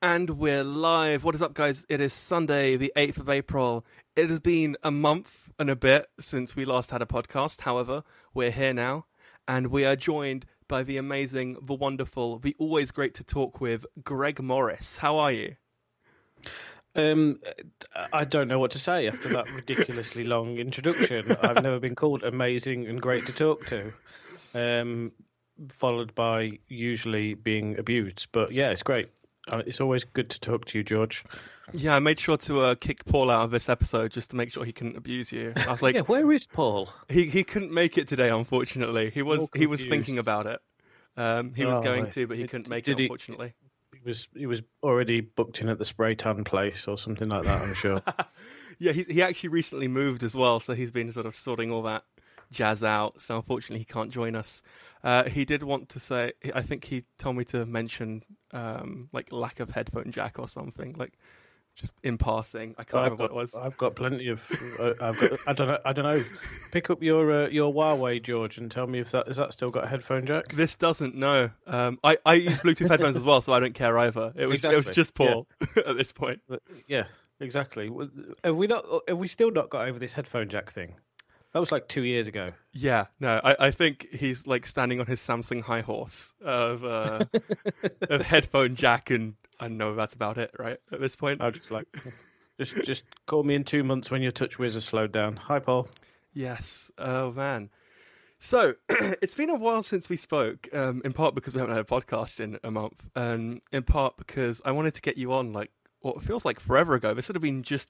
And we're live. What is up, guys? It is Sunday, the 8th of April. It has been a month and a bit since we last had a podcast. However, we're here now, and we are joined by the amazing, the wonderful, the always great to talk with, Greg Morris. How are you? Um, I don't know what to say after that ridiculously long introduction. I've never been called amazing and great to talk to, um, followed by usually being abused. But yeah, it's great. Uh, It's always good to talk to you, George. Yeah, I made sure to uh, kick Paul out of this episode just to make sure he couldn't abuse you. I was like, yeah, where is Paul? he he couldn't make it today, unfortunately. He was he was thinking about it. Um, he was Oh, going to, but he Did- couldn't make did it, he- unfortunately. He was he was already booked in at the spray tan place or something like that. I'm sure. Yeah, he he actually recently moved as well, so he's been sort of sorting all that jazz out. So unfortunately, he can't join us. Uh, he did want to say, I think he told me to mention um, like lack of headphone jack or something, like just in passing. I can't I've remember got what it was. I've got plenty of. Uh, I've got. I don't know. I don't know. Pick up your uh, your Huawei, George, and tell me if that is that still got a headphone jack. This doesn't know. Um, I I use Bluetooth headphones as well, so I don't care either. It was it was Exactly, just yeah. Paul at this point. Yeah, exactly. Have we not? Have we still not got over this headphone jack thing? That was like two years ago. Yeah, no, I, I think he's like standing on his Samsung high horse of uh, of headphone jack, and I know that's about it, right? At this point, I was just like, just just call me in two months when your TouchWiz has slowed down. Hi, Paul. yes. Oh man. So it's been a while since we spoke. Um, in part because we haven't had a podcast in a month, and in part because I wanted to get you on like what feels like forever ago. This would have been just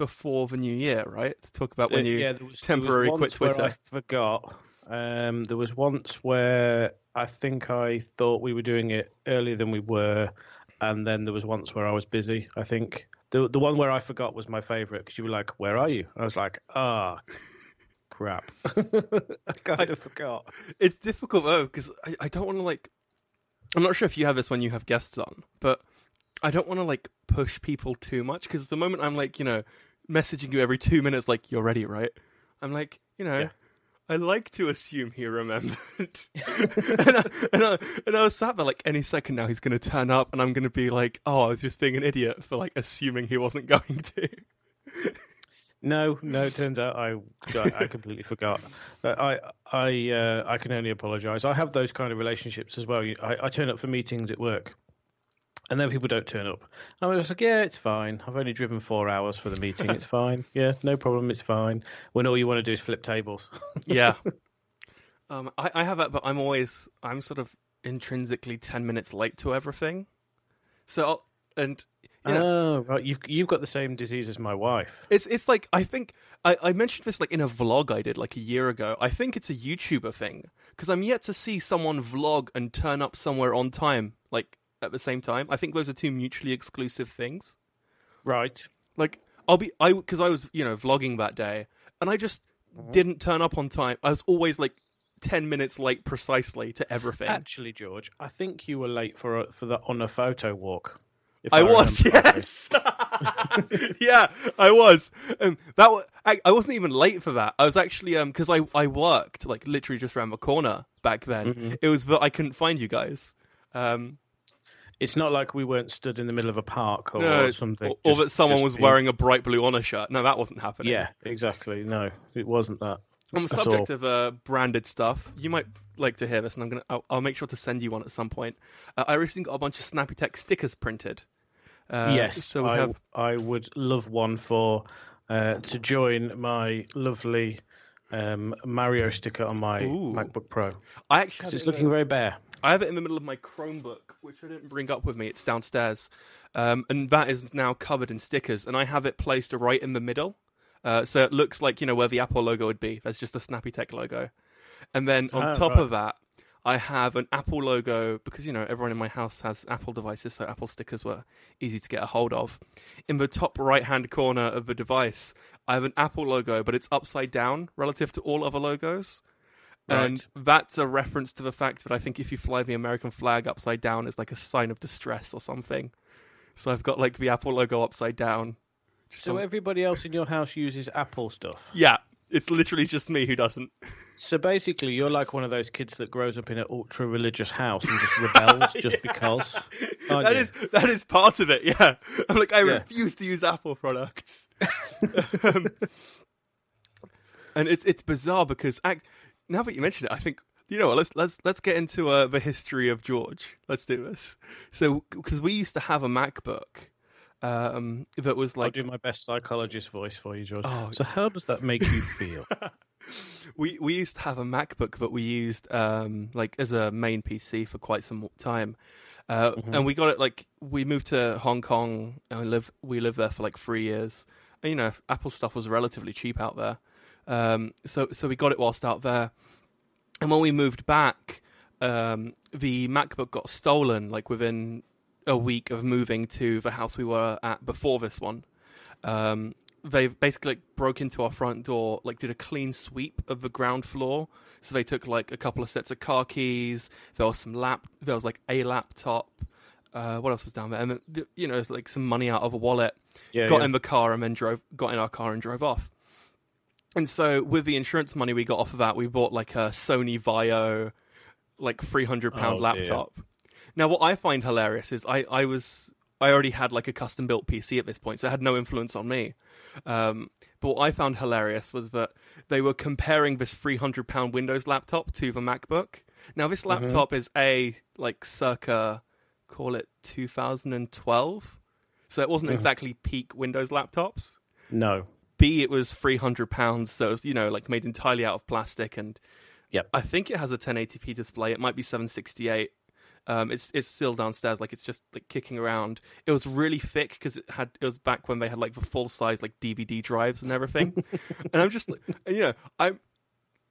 before the new year, right? To talk about when you yeah, there was, temporary there was quit Twitter. I forgot. Um, there was once where I think I thought we were doing it earlier than we were, and then there was once where I was busy. I think the the one where I forgot was my favourite because you were like, "Where are you?" I was like, "Ah, crap." I kind of forgot. It's difficult though because I, I don't want to like. I'm not sure if you have this when you have guests on, but I don't want to like push people too much because the moment I'm like you know messaging you every two minutes like you're ready right, I'm like you know. Yeah. I like to assume he remembered, and, I, and, I, and I was sat there like any second now he's going to turn up and I'm going to be like, oh, I was just being an idiot for like assuming he wasn't going to. No, no. It turns out I I completely forgot. But I I uh, I can only apologise. I have those kind of relationships as well. I, I turn up for meetings at work, and then people don't turn up. And I was like, yeah, it's fine. I've only driven four hours for the meeting. It's fine. Yeah, no problem. It's fine. When all you want to do is flip tables. Yeah. um, I, I have that, but I'm always I'm sort of intrinsically ten minutes late to everything. So I'll, and you know, Oh, right. You've you've got the same disease as my wife. it's it's like I think I, I mentioned this like in a vlog I did like a year ago. I think it's a YouTuber thing because I'm yet to see someone vlog and turn up somewhere on time like at the same time. I think those are two mutually exclusive things. Right. Like I'll be I because I was you know vlogging that day and I just didn't turn up on time. I was always like ten minutes late precisely to everything. Actually, George, I think you were late for a, for the on a photo walk. if I was yes, yeah, I was. Um, that wa- I, I wasn't even late for that. I was actually um because I I worked like literally just around the corner back then. Mm-hmm. It was that I couldn't find you guys. Um, It's not like we weren't stood in the middle of a park or, no, or something. or, or just- that someone was being- wearing a bright blue honor shirt. No, that wasn't happening. Yeah, exactly. No, it wasn't that. On the subject all. of uh, branded stuff, you might like to hear this, and I'm gonna. I'll, I'll make sure to send you one at some point. Uh, I recently got a bunch of Snappy Tech stickers printed. Uh, yes, so I, have. I would love one for uh, to join my lovely um, Mario sticker on my Ooh. MacBook Pro. I actually it's looking very bare. I have it in the middle of my Chromebook, which I didn't bring up with me. It's downstairs, um, and that is now covered in stickers. And I have it placed right in the middle, uh, so it looks like you know where the Apple logo would be. There's just a Snappy Tech logo, and then on Ah, top right. of that, I have an Apple logo because you know everyone in my house has Apple devices, so Apple stickers were easy to get a hold of. In the top right-hand corner of the device, I have an Apple logo, but it's upside down relative to all other logos. And that's a reference to the fact that I think if you fly the American flag upside down, it's like a sign of distress or something. So I've got like the Apple logo upside down. So on- everybody else in your house uses Apple stuff. yeah, It's literally just me who doesn't. So basically, you're like one of those kids that grows up in an ultra religious house and just rebels just Yeah. because. That you? is that is part of it. Yeah, I'm like I Yeah. refuse to use Apple products. um, and it's it's bizarre because now that you mention it, I think you know what. Let's let's let's get into uh, the history of George. Let's do this. So because we used to have a MacBook um, that was like I'll do my best psychologist voice for you, George. Oh. So how does that make you feel? we we used to have a MacBook that we used um, like as a main PC for quite some time, uh, Mhm. and we got it like we moved to Hong Kong and we live we lived there for like three years. And, you know, Apple stuff was relatively cheap out there, um, so so we got it whilst out there. And when we moved back, um, the MacBook got stolen like within a week of moving to the house we were at before this one. Um, they basically like, broke into our front door, like did a clean sweep of the ground floor. So they took like a couple of sets of car keys. There was some lap. There was like a laptop. Uh, what else was down there? And then, you know, there's like some money out of a wallet. Yeah, got yeah. in the car and then drove. Got in our car and drove off. And so with the insurance money we got off of that, we bought like a Sony Vaio, like three hundred pound Oh, dear. laptop. Now, what I find hilarious is I, I was I already had like a custom built PC at this point, so it had no influence on me. Um, but what I found hilarious was that they were comparing this three hundred pound Windows laptop to the MacBook. Now, this Mm-hmm. laptop is a like circa call it 2012, so it wasn't exactly peak Windows laptops. No. B, it was three hundred pounds, so it was you know like made entirely out of plastic, and Yep. I think it has a 1080p display. It might be 768. Um, it's it's still downstairs, like it's just like kicking around. It was really thick because it had it was back when they had like the full size like DVD drives and everything. and I'm just like, you know, I'm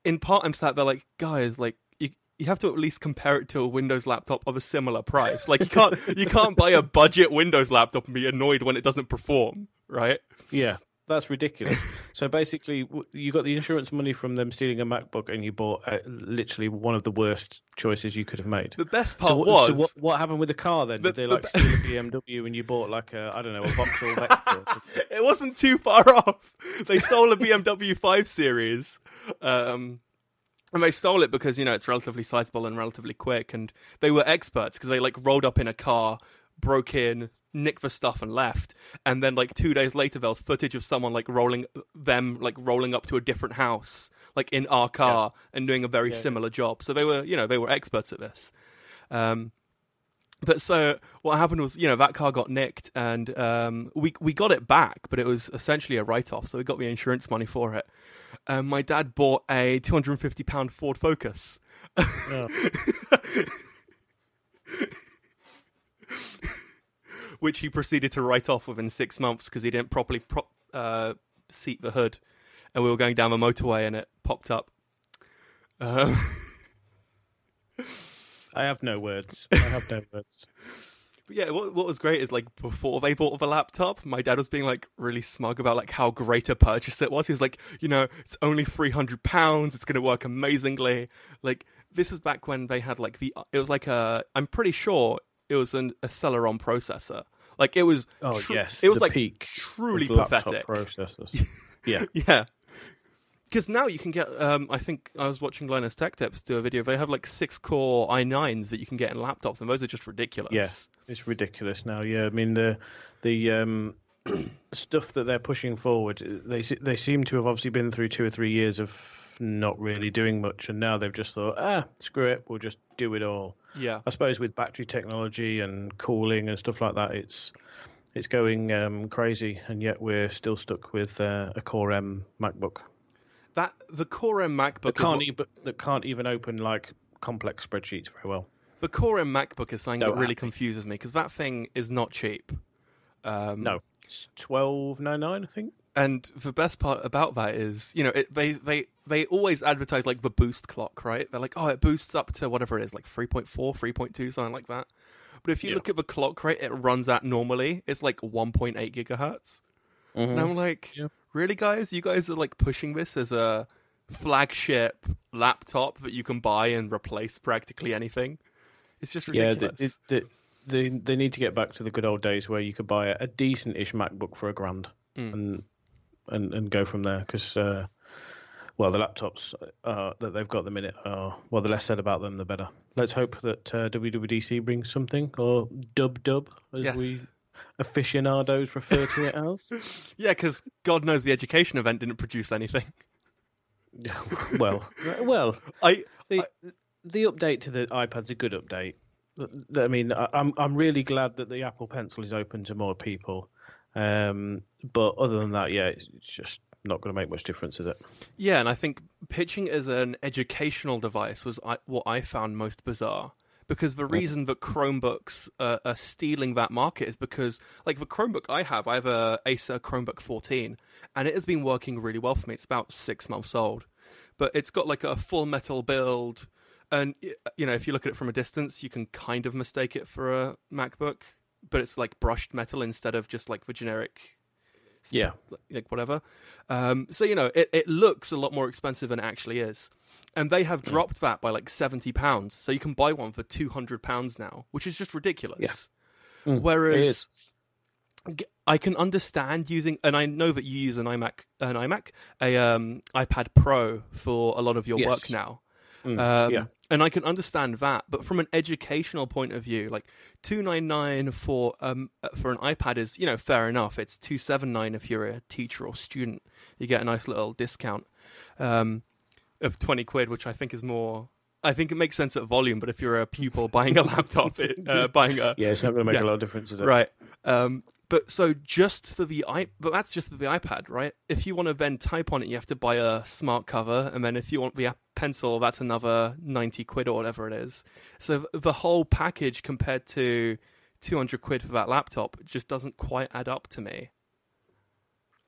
in part I'm sat there like, guys, like you you have to at least compare it to a Windows laptop of a similar price. Like you can't you can't buy a budget Windows laptop and be annoyed when it doesn't perform, right? Yeah, that's ridiculous. so basically, you got the insurance money from them stealing a MacBook, and you bought uh, literally one of the worst choices you could have made. The best part So, what, was so what, what happened with the car then? The- Did they the like steal a BMW and you bought like a I don't know a Vauxhall Vectra? it wasn't too far off. They stole a BMW 5 Series. Um, and they stole it because, you know, it's relatively sizable and relatively quick. And they were experts because they, like, rolled up in a car, broke in, nicked the stuff, and left. And then, like, two days later, there was footage of someone, like, rolling them, like, rolling up to a different house, like, in our car and doing a very Yeah, yeah. similar job. So they were, you know, they were experts at this. Um, but so what happened was, you know, that car got nicked, and um, we we got it back, but it was essentially a write off. So we got the insurance money for it. Um, my dad bought a two hundred and fifty pound Ford Focus, Oh, which he proceeded to write off within six months because he didn't properly pro- uh, seat the hood, and we were going down the motorway and it popped up. Um, I have no words. I have no words. But yeah, what what was great is like before they bought the laptop, my dad was being like really smug about like how great a purchase it was. He was like, you know, it's only three hundred pounds. It's gonna work amazingly. Like this is back when they had like the it was like a I'm pretty sure it was an, a Celeron processor. Like it was Oh tru- yes, it was like peak truly pathetic. processors. yeah, Yeah. Because now you can get, um, I think I was watching Linus Tech Tips do a video. They have like six core i9s that you can get in laptops, and those are just ridiculous. Yeah. it's ridiculous now. Yeah, I mean the the um, stuff that they're pushing forward, they they seem to have obviously been through two or three years of not really doing much, and now they've just thought, ah, screw it, we'll just do it all. Yeah. I suppose with battery technology and cooling and stuff like that, it's it's going um, crazy, and yet we're still stuck with uh, a Core M MacBook That the Core M MacBook that can't what- even that can't even open like complex spreadsheets very well. the Core M MacBook is something No, that really confuses me because that thing is not cheap. Um, No, it's twelve nine nine, I think. And the best part about that is, you know, it, they they they always advertise like the boost clock, right? They're like, oh, it boosts up to whatever it is, like 3.4, 3.2, something like that. But if you Yeah. look at the clock rate it runs at normally, it's like 1.8 gigahertz. And I'm like, Yeah. really, guys? You guys are like pushing this as a flagship laptop that you can buy and replace practically anything. It's just Yeah, ridiculous. they, they, they they need to get back to the good old days where you could buy a, a decent-ish MacBook for a grand Mm. and and and go from there because uh, well, the laptops uh, that they've got at the minute are well, the less said about them, the better. Let's hope that uh, WWDC brings something, or Dub Dub, as Yes. we aficionados refer to it as. Yeah, because God knows the education event didn't produce anything. well, well, I the the update to the iPad's a good update. I mean, I'm I'm really glad that the Apple Pencil is open to more people. Um, but other than that, yeah, it's, it's just not going to make much difference, is it? Yeah, and I think pitching as an educational device was I, what I found most bizarre. Because the reason that Chromebooks uh, are stealing that market is because, like the Chromebook I have, I have a Acer Chromebook 14, and it has been working really well for me. It's about six months old, but it's got like a full metal build, and you know, if you look at it from a distance, you can kind of mistake it for a MacBook, but it's like brushed metal instead of just like the generic Yeah. like whatever. Um, so you know, it, it looks a lot more expensive than it actually is, and they have dropped that by like seventy pounds. So you can buy one for two hundred pounds now, which is just ridiculous. Mm, Whereas i can understand using, and I know that you use an iMac, an iMac, a um, iPad Pro for a lot of your Yes. work now. Mm, Um, yeah. And I can understand that, but from an educational point of view, like two nine nine for um for an iPad is you know fair enough. It's two seven nine if you're a teacher or student. You get a nice little discount um, of twenty quid, which I think is more. I think it makes sense at volume, but if you're a pupil buying a laptop, it, uh, buying a Yeah, it's not going to make Yeah. a lot of difference, is it? right. Um, but so just for the i, but that's just for the iPad, right? If you want to then type on it, you have to buy a smart cover, and then if you want the Apple Pencil, that's another ninety quid or whatever it is. So the whole package compared to two hundred quid for that laptop just doesn't quite add up to me.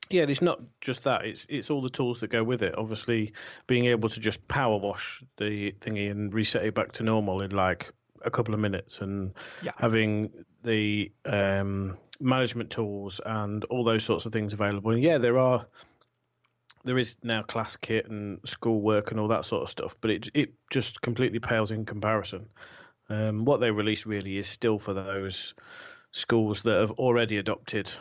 Yeah, it's not just that. It's it's all the tools that go with it. Obviously, being able to just power wash the thingy and reset it back to normal in like a couple of minutes, and Yeah. having the um, management tools and all those sorts of things available. And yeah, there are there is now ClassKit and schoolwork and all that sort of stuff, but it it just completely pales in comparison. Um, what they release really is still for those schools that have already adopted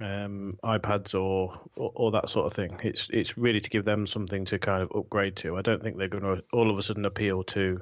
um, iPads or, or or that sort of thing. It's it's really to give them something to kind of upgrade to. I don't think they're going to all of a sudden appeal to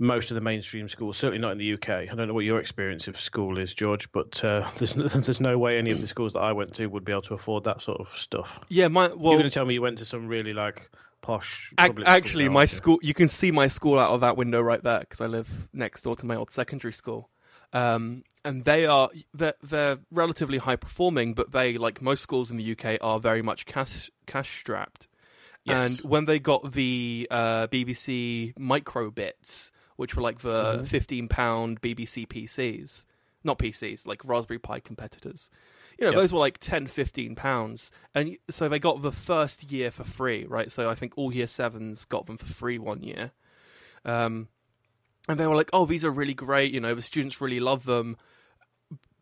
most of the mainstream schools. Certainly not in the UK. I don't know what your experience of school is, George, but uh, there's no- there's no way any of the schools that I went to would be able to afford that sort of stuff. Yeah, my well, You're going to tell me you went to some really like posh. Ac- actually, my school, you can see my school out of that window right there because I live next door to my old secondary school. Um, and they are they're, they're relatively high performing, but they, like most schools in the UK, are very much cash cash strapped. Yes. And when they got the uh, BBC micro bits, which were like the Mhm. fifteen pound BBC PCs, not PCs, like Raspberry Pi competitors. You know, Yep. those were like 10, 15 pounds. And so they got the first year for free, right? So I think all year sevens got them for free one year. Um, and they were like, oh, these are really great. You know, the students really love them.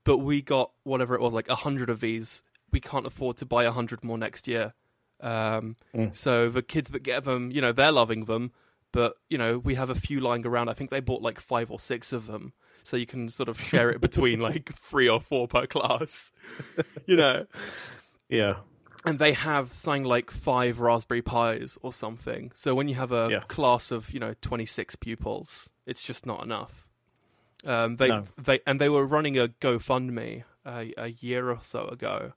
But we got whatever it was, like a hundred of these. We can't afford to buy a hundred more next year. Um, Mm. So the kids that get them, you know, they're loving them. But, you know, we have a few lying around. I think they bought like five or six of them. So you can sort of share it between like three or four per class. You know? yeah, and they have something like five Raspberry Pis or something. So when you have a Yeah. class of you know twenty six pupils, it's just not enough. Um, they No. they and they were running a GoFundMe a, a year or so ago,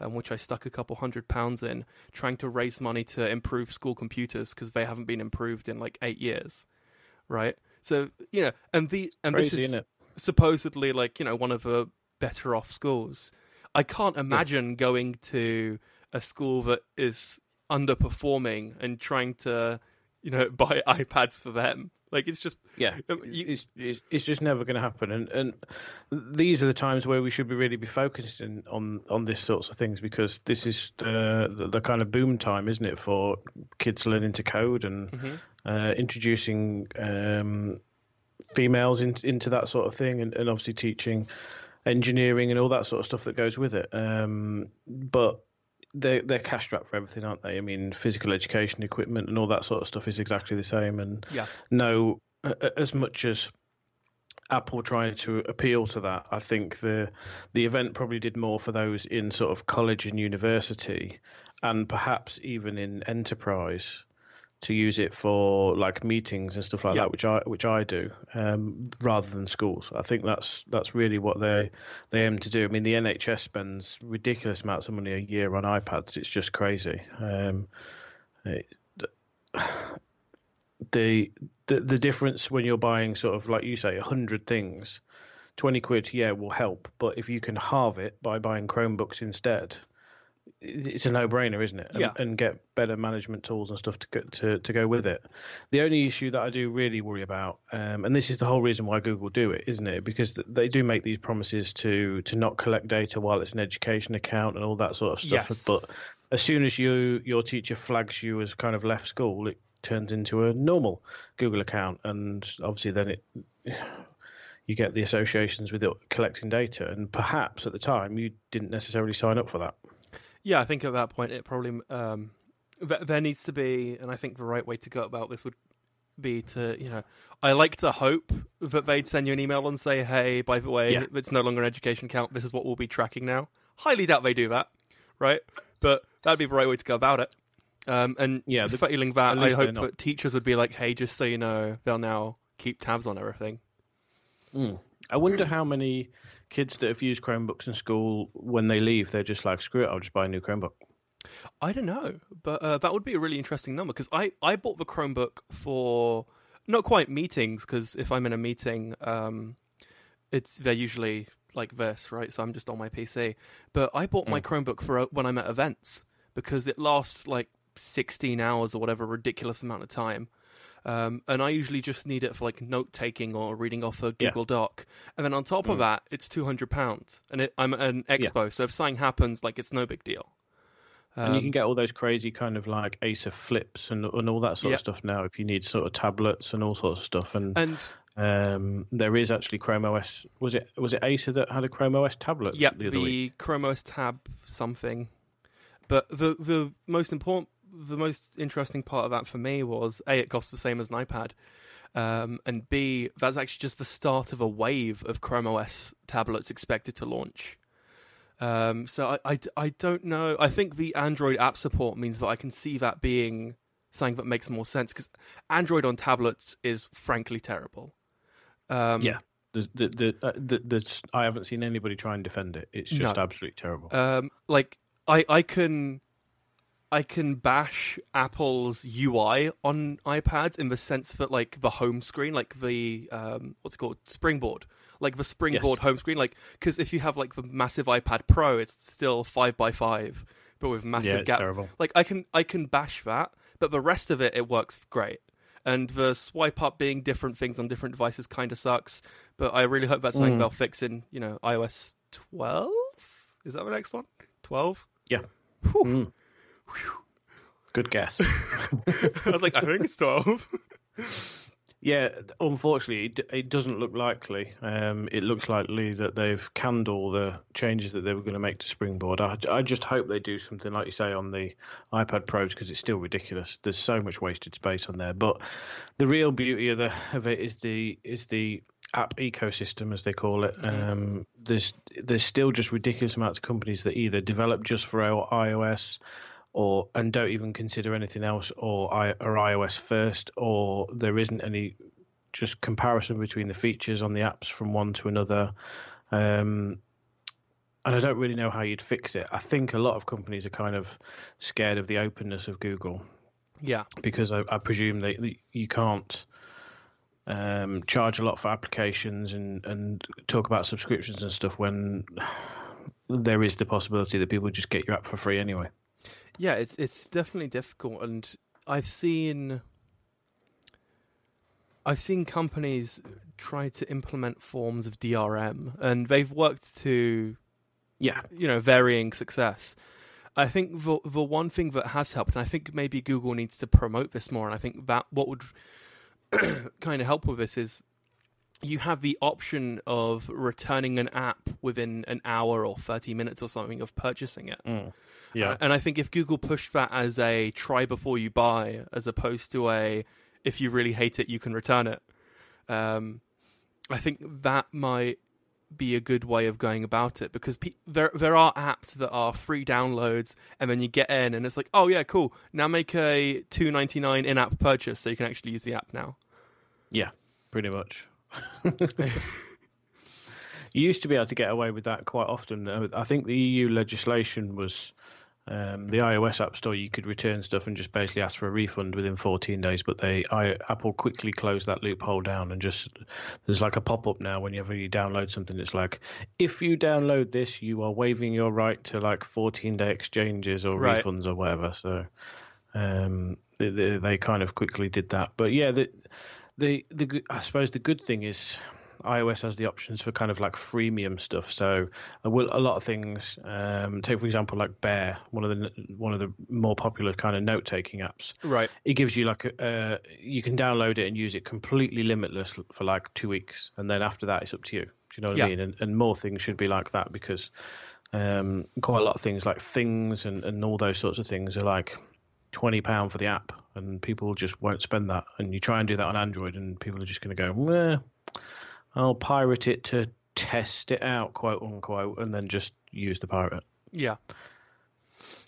um, which I stuck a couple hundred pounds in, trying to raise money to improve school computers because they haven't been improved in like eight years, right? So you know, and the and crazy, this is supposedly like you know one of the better off schools. I can't imagine going to a school that is underperforming and trying to you know buy iPads for them. Like it's just Yeah, Um, you- it's, it's it's just never going to happen, and and these are the times where we should be really be focusing on on this sorts of things because this is the, the the kind of boom time, isn't it, for kids learning to code and Mhm. uh, introducing um, females in, into that sort of thing, and, and obviously teaching engineering and all that sort of stuff that goes with it. Um, but they they're cash strapped for everything, aren't they? I mean, physical education, equipment, and all that sort of stuff is exactly the same, and yeah no, as much as Apple trying to appeal to that. I think the the event probably did more for those in sort of college and university, and perhaps even in enterprise, to use it for like meetings and stuff like Yeah. that, which I which I do, um, rather than schools. I think that's that's really what they they aim to do. I mean, the NHS spends ridiculous amounts of money a year on iPads. It's just crazy. Um, it, the the the difference when you're buying sort of like you say a hundred things, twenty quid yeah will help, but if you can halve it by buying Chromebooks instead, it's a no brainer, isn't it? And, Yeah. and get better management tools and stuff to go, to to go with it. The only issue that I do really worry about, um, and this is the whole reason why Google do it, isn't it? Because they do make these promises to to not collect data while it's an education account and all that sort of stuff. Yes. But as soon as you your teacher flags you as kind of left school, it turns into a normal Google account, and obviously then it you get the associations with it collecting data, and perhaps at the time you didn't necessarily sign up for that. Yeah, I think at that point it probably um, th- there needs to be, and I think the right way to go about this would be to, you know, I like to hope that they'd send you an email and say, "Hey, by the way, Yeah. it's no longer an education account. This is what we'll be tracking now." Highly doubt they do that, right? But that'd be the right way to go about it. Um, and Yeah, the- failing that, I hope that teachers would be like, "Hey, just so you know, they'll now keep tabs on everything." I wonder how many kids that have used Chromebooks in school, when they leave, they're just like, screw it, I'll just buy a new Chromebook. I don't know, but uh, that would be a really interesting number because I, I bought the Chromebook for not quite meetings because if I'm in a meeting, um, it's they're usually like this, right? So I'm just on my PC. But I bought my Chromebook for uh, when I'm at events because it lasts like 16 hours or whatever ridiculous amount of time. Um, and I usually just need it for like note taking or reading off a Yeah. Google Doc. And then on top of that, it's two hundred pounds, and it, I'm at an expo, so if something happens, like it's no big deal. and you Um, can get all those crazy kind of like Acer flips and, and all that sort Yeah. of stuff now if you need sort of tablets and all sorts of stuff. And, and um, there is actually Chrome OS. Was it was it Acer that had a Chrome OS tablet Yeah, the other week? the Chrome OS tab something. But the the most important, the most interesting part of that for me was a it costs the same as an iPad, um, and b that's actually just the start of a wave of Chrome OS tablets expected to launch. Um, so I, I, I don't know. I think the Android app support means that I can see that being something that makes more sense because Android on tablets is frankly terrible. Um, yeah. The, the, the, uh, the, the, I haven't seen anybody try and defend it. It's just No. absolutely terrible. um, like I I can I can bash Apple's UI on iPads in the sense that like the home screen, like the um, what's it called Springboard, like the Springboard home screen, like because if you have like the massive iPad Pro, it's still five by five, but with massive yeah, gaps. terrible. Like I can I can bash that, but the rest of it it works great. And the swipe up being different things on different devices kind of sucks. But I really hope that's something Mm. they'll fix in you know iOS twelve. Is that the next one? Twelve. Yeah. Whew. Good guess. I was like, I think it's twelve. Yeah, unfortunately, it, it doesn't look likely. Um, it looks likely that they've canned all the changes that they were going to make to Springboard. I, I just hope they do something like you say on the iPad Pros because it's still ridiculous. There's so much wasted space on there. But the real beauty of the of it is the is the app ecosystem, as they call it. Um, there's there's still just ridiculous amounts of companies that either develop just for iOS or and don't even consider anything else or I or iOS first or there isn't any just comparison between the features on the apps from one to another um, and I don't really know how you'd fix it. I think a lot of companies are kind of scared of the openness of Google yeah, because I, I presume that you can't um, charge a lot for applications and, and talk about subscriptions and stuff when there is the possibility that people just get your app for free anyway. Yeah. It's it's definitely difficult, and I've seen I've seen companies try to implement forms of DRM, and they've worked to Yeah, you know varying success. I think the the one thing that has helped, and I think maybe Google needs to promote this more, and I think that what would kind of help with this is you have the option of returning an app within an hour or 30 minutes or something of purchasing it. Mm. yeah. Uh, And I think if Google pushed that as a try before you buy, as opposed to a if you really hate it, you can return it, um, I think that might be a good way of going about it because pe- there there are apps that are free downloads and then you get in and it's like oh yeah cool now make a 2.99 in-app purchase so you can actually use the app now Yeah, pretty much. You used to be able to get away with that quite often. Uh, I think the EU legislation was um, the iOS App Store. You could return stuff and just basically ask for a refund within 14 days. But they, I, Apple quickly closed that loophole down and just there's like a pop up now whenever you download something. It's like if you download this, you are waiving your right to like 14 day exchanges or Right. refunds or whatever. So um, they, they, they kind of quickly did that. But yeah, the the the I suppose the good thing is iOS has the options for kind of like freemium stuff. So a, will- a lot of things. Um, take for example like Bear, one of the one of the more popular kind of note taking apps. right It gives you like a uh, you can download it and use it completely limitless for like two weeks, and then after that it's up to you. Do you know what Yeah. I mean? And, and more things should be like that because um, quite a lot of things like things and, and all those sorts of things are like twenty pound for the app, and people just won't spend that. And you try and do that on Android, and people are just going to go, "Well, I'll pirate it to test it out, quote unquote, and then just use the pirate." yeah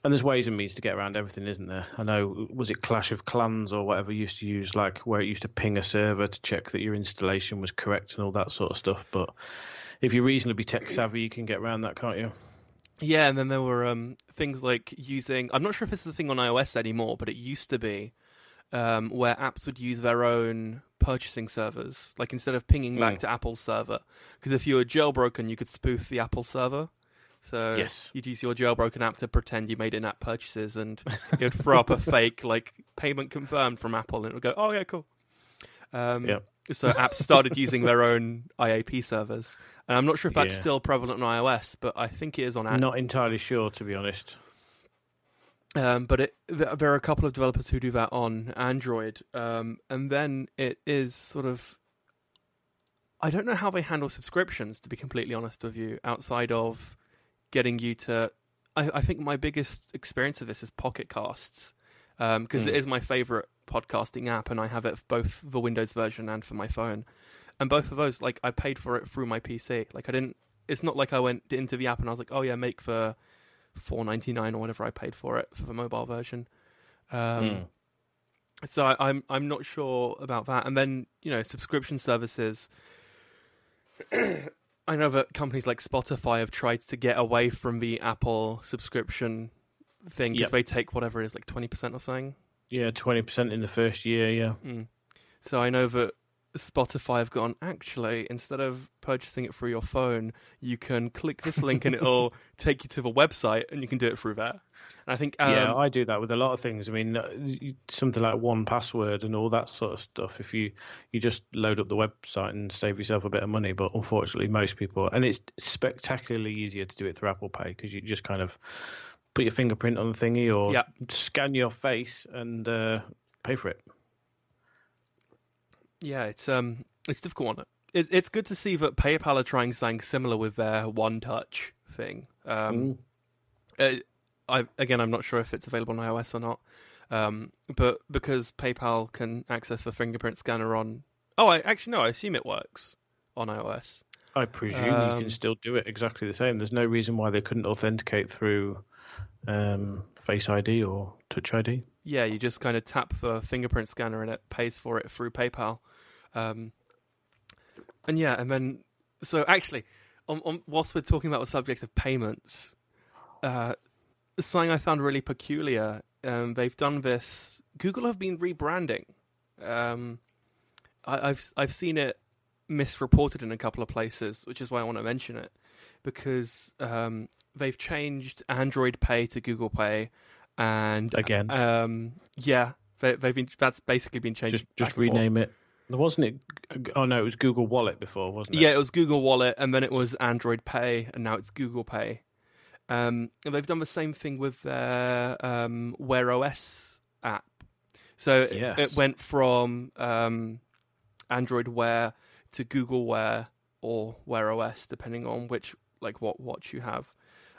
And there's ways and means to get around everything, isn't there? I know, was it Clash of Clans or whatever used to use, like where it used to ping a server to check that your installation was correct and all that sort of stuff. But if you're reasonably tech savvy, you can get around that, can't you? Yeah, and then there were um, things like using. I'm not sure if this is a thing on iOS anymore, but it used to be um, where apps would use their own purchasing servers, like instead of pinging back Mm. to Apple's server. Because if you were jailbroken, you could spoof the Apple server. So Yes. you'd use your jailbroken app to pretend you made in-app purchases, and it would throw up a fake like payment confirmed from Apple, and it would go, "Oh yeah, cool." Um, Yep. So apps started using their own IAP servers, and I'm not sure if that's Yeah. still prevalent on iOS, but I think it is on Android. I'm not entirely sure, to be honest. Um, but it, there are a couple of developers who do that on Android, um, and then it is sort of. I don't know how they handle subscriptions, to be completely honest with you. Outside of getting you to, I, I think my biggest experience of this is Pocket Casts, because it Hmm. is my favorite podcasting app, and I have it for both the Windows version and for my phone. And both of those, like, I paid for it through my PC. Like, I didn't. It's not like I went into the app and I was like, "Oh yeah, make for four ninety nine or whatever I paid for it for the mobile version." Um, Mm. So I, I'm I'm not sure about that. And then you know subscription services. I know that companies like Spotify have tried to get away from the Apple subscription thing because Yep. they take whatever it is like twenty percent or something. Yeah, 20% in the first year, yeah. Mm. So I know that Spotify have gone actually instead of purchasing it through your phone, you can click this link and it'll take you to the website and you can do it through there. And I think um, yeah, I do that with a lot of things. I mean, uh, something like 1Password and all that sort of stuff. If you you just load up the website and save yourself a bit of money, but unfortunately, most people and it's spectacularly easier to do it through Apple Pay because you just kind of put your fingerprint on the thingy or Yeah. scan your face and uh, pay for it. Yeah, it's um, it's difficult one. It, it's good to see that PayPal are trying something similar with their One Touch thing. Um, Mm. uh, I again, I'm not sure if it's available on iOS or not. Um, but because PayPal can access the fingerprint scanner on, oh, I actually no, I assume it works on iOS. I presume you Um, can still do it exactly the same. There's no reason why they couldn't authenticate through um, Face ID or Touch ID. Yeah, you just kind of tap the fingerprint scanner and it pays for it through PayPal. Um, and yeah, and then so actually, on, on, whilst we're talking about the subject of payments, uh, something I found really peculiar. Um, they've done this. Google have been rebranding. Um, I, I've I've seen it misreported in a couple of places, which is why I want to mention it because um, they've changed Android Pay to Google Pay, and Again. um, yeah, they, they've been that's basically been changed. just just forth. rename it. Wasn't it? Oh no, it was Google Wallet before, wasn't it? Yeah, it was Google Wallet, and then it was Android Pay, and now it's Google Pay. Um, and they've done the same thing with their um, Wear OS app. So it- it went from um, Android Wear to Google Wear or Wear OS, depending on which like what watch you have.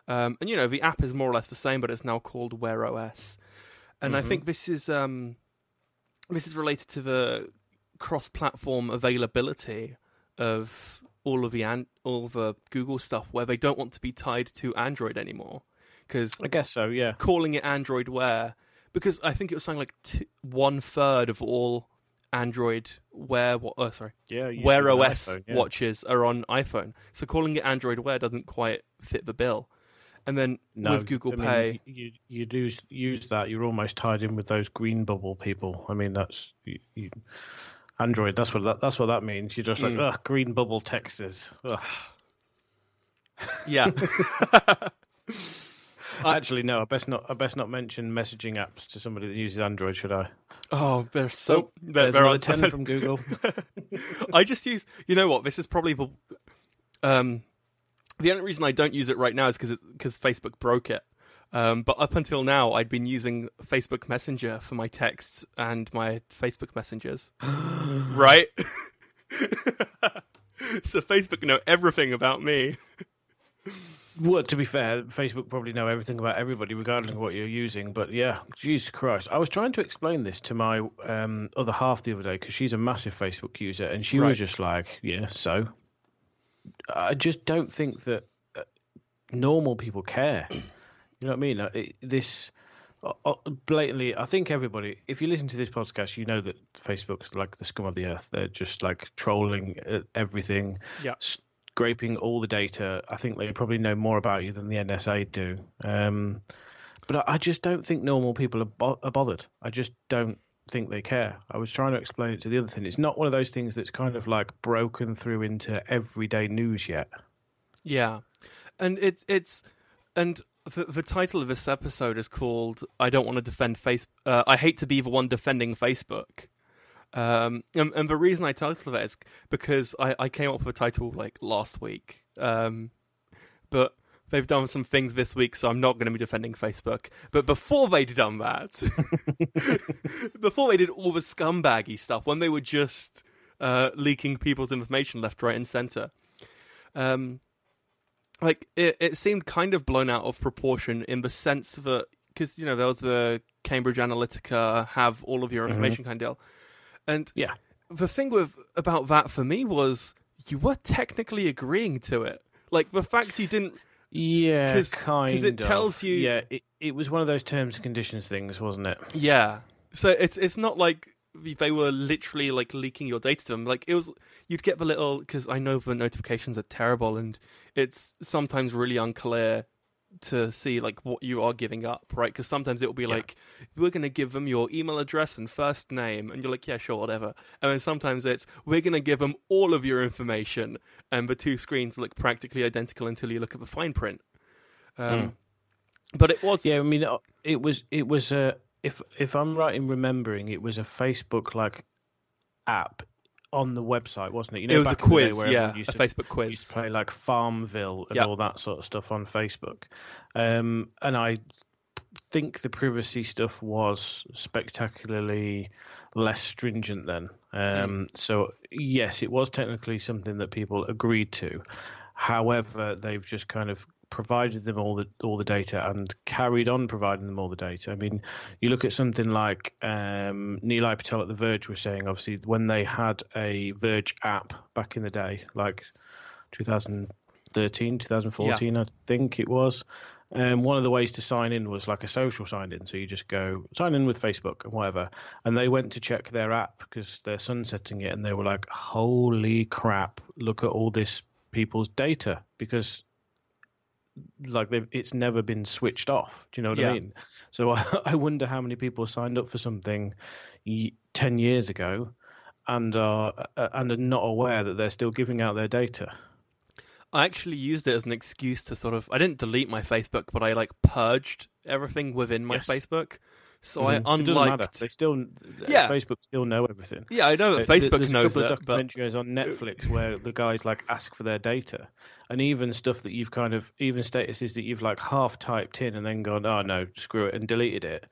Um, and you know the app is more or less the same, but it's now called Wear OS. And I Mhm. think this is um, this is related to the cross-platform availability of all of the an- all of the Google stuff where they don't want to be tied to Android anymore because I guess so. Yeah. calling it Android Wear because I think it was something like two, one third of all Android Wear. What? Oh, sorry, Yeah. Wear OS iPhone, yeah. watches are on iPhone. So calling it Android Wear doesn't quite fit the bill. And then No, with Google I mean, Pay, you you do use that. You're almost tied in with those green bubble people. I mean, that's you, you, Android. That's what that, that's what that means. You're just like, Mm. ugh, green bubble texters. Ugh. yeah, I- Actually, no. I best not. I best not mention messaging apps to somebody that uses Android. Should I? oh, they're so Oh, they're, There's they're on ten from Google. I just use. You know what? This is probably the. Um, the only reason I don't use it right now is because because Facebook broke it. Um, but up until now, I'd been using Facebook Messenger for my texts and my Facebook messengers. right? so Facebook know everything about me. Well, to be fair, Facebook probably know everything about everybody, regardless of what you're using. But yeah, Jesus Christ! I was trying to explain this to my um, other half the other day because she's a massive Facebook user, and she Right. was just like, "Yeah, so." I just don't think that uh, normal people care. You know what I mean? Uh, it, this uh, uh, blatantly, I think everybody. If you listen to this podcast, you know that Facebook's like the scum of the earth. They're just like trolling everything Yeah. scraping all the data. I think they probably know more about you than the NSA do. Um, but I, I just don't think normal people are, bo- are bothered. I just don't think they care. I was trying to explain it to the other thing. It's not one of those things that's kind of like broken through into everyday news yet. Yeah, and it's it's and the, the title of this episode is called "I don't want to defend face. Uh, I hate to be the one defending Facebook." Um, and, and the reason I titled it is because I, I came up with a title like last week. Um, but they've done some things this week, so I'm not going to be defending Facebook. But before they'd done that, before they did all the scumbaggy stuff, when they were just uh, leaking people's information left, right, and center, um, like it, it seemed kind of blown out of proportion in the sense that because you know there was the Cambridge Analytica have all of your information kind of deal, and Yeah. the thing with about that for me was you were technically agreeing to it. Like the fact you didn't Yeah, 'Cause- kind it of. tells you- Yeah, it, it was one of those terms and conditions things, wasn't it? Yeah. So it's it's not like they were literally like leaking your data to them. Like it was, you'd get the little because I know the notifications are terrible and it's sometimes really unclear to see like what you are giving up, right? Because sometimes it will be Yeah. like we're going to give them your email address and first name, and you're like, yeah, sure, whatever. And then sometimes it's we're going to give them all of your information, and the two screens look practically identical until you look at the fine print. Um, But it was. Yeah, I mean, uh, it was it was a if if I'm right in remembering, it was a Facebook like app on the website, wasn't it? You know, it was a back in day quiz, where yeah, used a Facebook used quiz. to play like Farmville and Yeah. all that sort of stuff on Facebook. Um, and I think the privacy stuff was spectacularly less stringent then. Um, So yes, it was technically something that people agreed to. However, they've just kind of provided them all the all the data and carried on providing them all the data. I mean, you look at something like um, Nilay Patel at The Verge was saying, obviously, when they had a Verge app back in the day, like 2013, 2014, I think it was. Um, one of the ways to sign in was like a social sign in. So you just go sign in with Facebook and whatever. And they went to check their app because they're sunsetting it and they were like, holy crap, look at all this people's data because like they've, it's never been switched off. Do you know what Yeah. I mean? So I, I wonder how many people signed up for something y- 10 years ago and are, uh, and are not aware that they're still giving out their data. I actually used it as an excuse to sort of I didn't delete my Facebook, but I like purged everything within my Yes. Facebook. So Mhm. I unliked. They still, Yeah. Facebook still know everything. Yeah, I know that Uh, Facebook There's knows a couple of but on Netflix where the guys like ask for their data, and even stuff that you've kind of even statuses that you've like half typed in and then gone, oh no, screw it, and deleted it.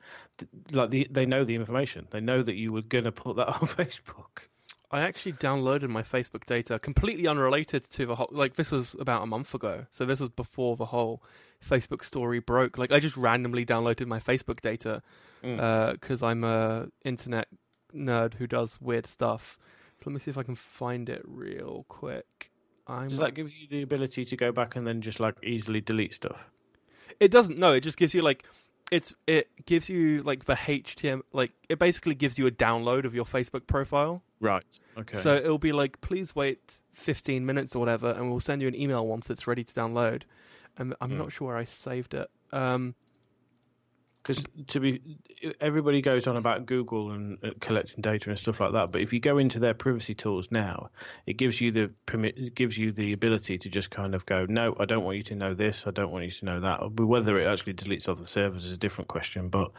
Like the, they know the information. They know that you were gonna put that on Facebook. I actually downloaded my Facebook data completely unrelated to the whole. Like this was about a month ago, so this was before the whole Facebook story broke. Like I just randomly downloaded my Facebook data Mm. because I'm a internet nerd who does weird stuff. So Let me see if I can find it real quick. I'm Does that give you the ability to go back and then just like easily delete stuff? It doesn't. No, it just gives you like it's it gives you like the HTML like it basically gives you a download of your Facebook profile. Right. Okay. So it'll be like please wait 15 minutes or whatever and we'll send you an email once it's ready to download. And I'm Hmm. not sure where I saved it. Um because to be everybody goes on about Google and uh, collecting data and stuff like that, but if you go into their privacy tools now, it gives you the permit, gives you the ability to just kind of go, no, I don't want you to know this, I don't want you to know that. Whether it actually deletes other servers is a different question. But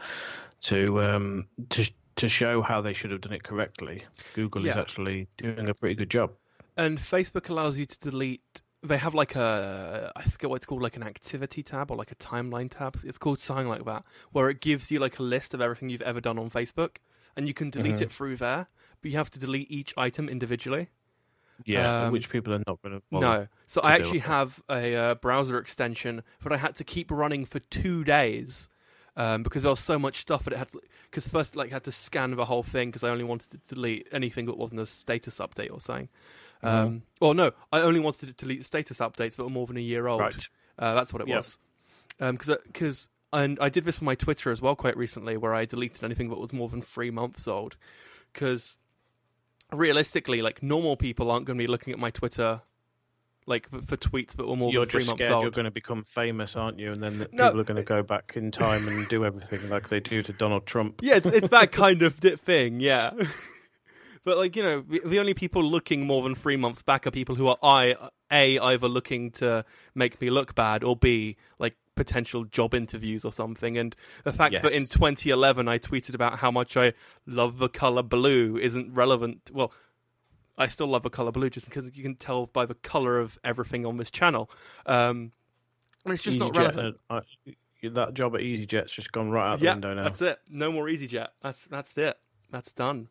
to um to to show how they should have done it correctly, Google is actually doing a pretty good job. and Facebook allows you to delete they have like a I forget what it's called, like an activity tab or like a timeline tab. It's called something like that, where it gives you like a list of everything you've ever done on Facebook, and you can delete Mhm. it through there. But you have to delete each item individually. Yeah, Um, which people are not going to. no, so to I actually have a uh, browser extension that I had to keep running for two days. Um, because there was so much stuff that it had, because first like had to scan the whole thing because I only wanted to delete anything that wasn't a status update or something. Um, Well, no, I only wanted to delete status updates that were more than a year old. Right. Uh, that's what it Yep. was. Because because and I did this for my Twitter as well quite recently, where I deleted anything that was more than three months old. Because realistically, like normal people aren't going to be looking at my Twitter like for, tweets that were more You're than three just months scared old. you're going to become famous, aren't you? And then the No. people are going to go back in time and do everything like they do to Donald Trump. Yeah, it's, it's that kind of thing. Yeah. But like you know, the the only people looking more than three months back are people who are I a either looking to make me look bad or b like potential job interviews or something. And the fact that in 2011 I tweeted about how much I love the color blue isn't relevant. Well, I still love the color blue just because you can tell by the color of everything on this channel. Um, and it's just not relevant. uh, uh, that job at EasyJet's just gone right out the yeah, window now. that's it. No more EasyJet. That's that's it. That's done.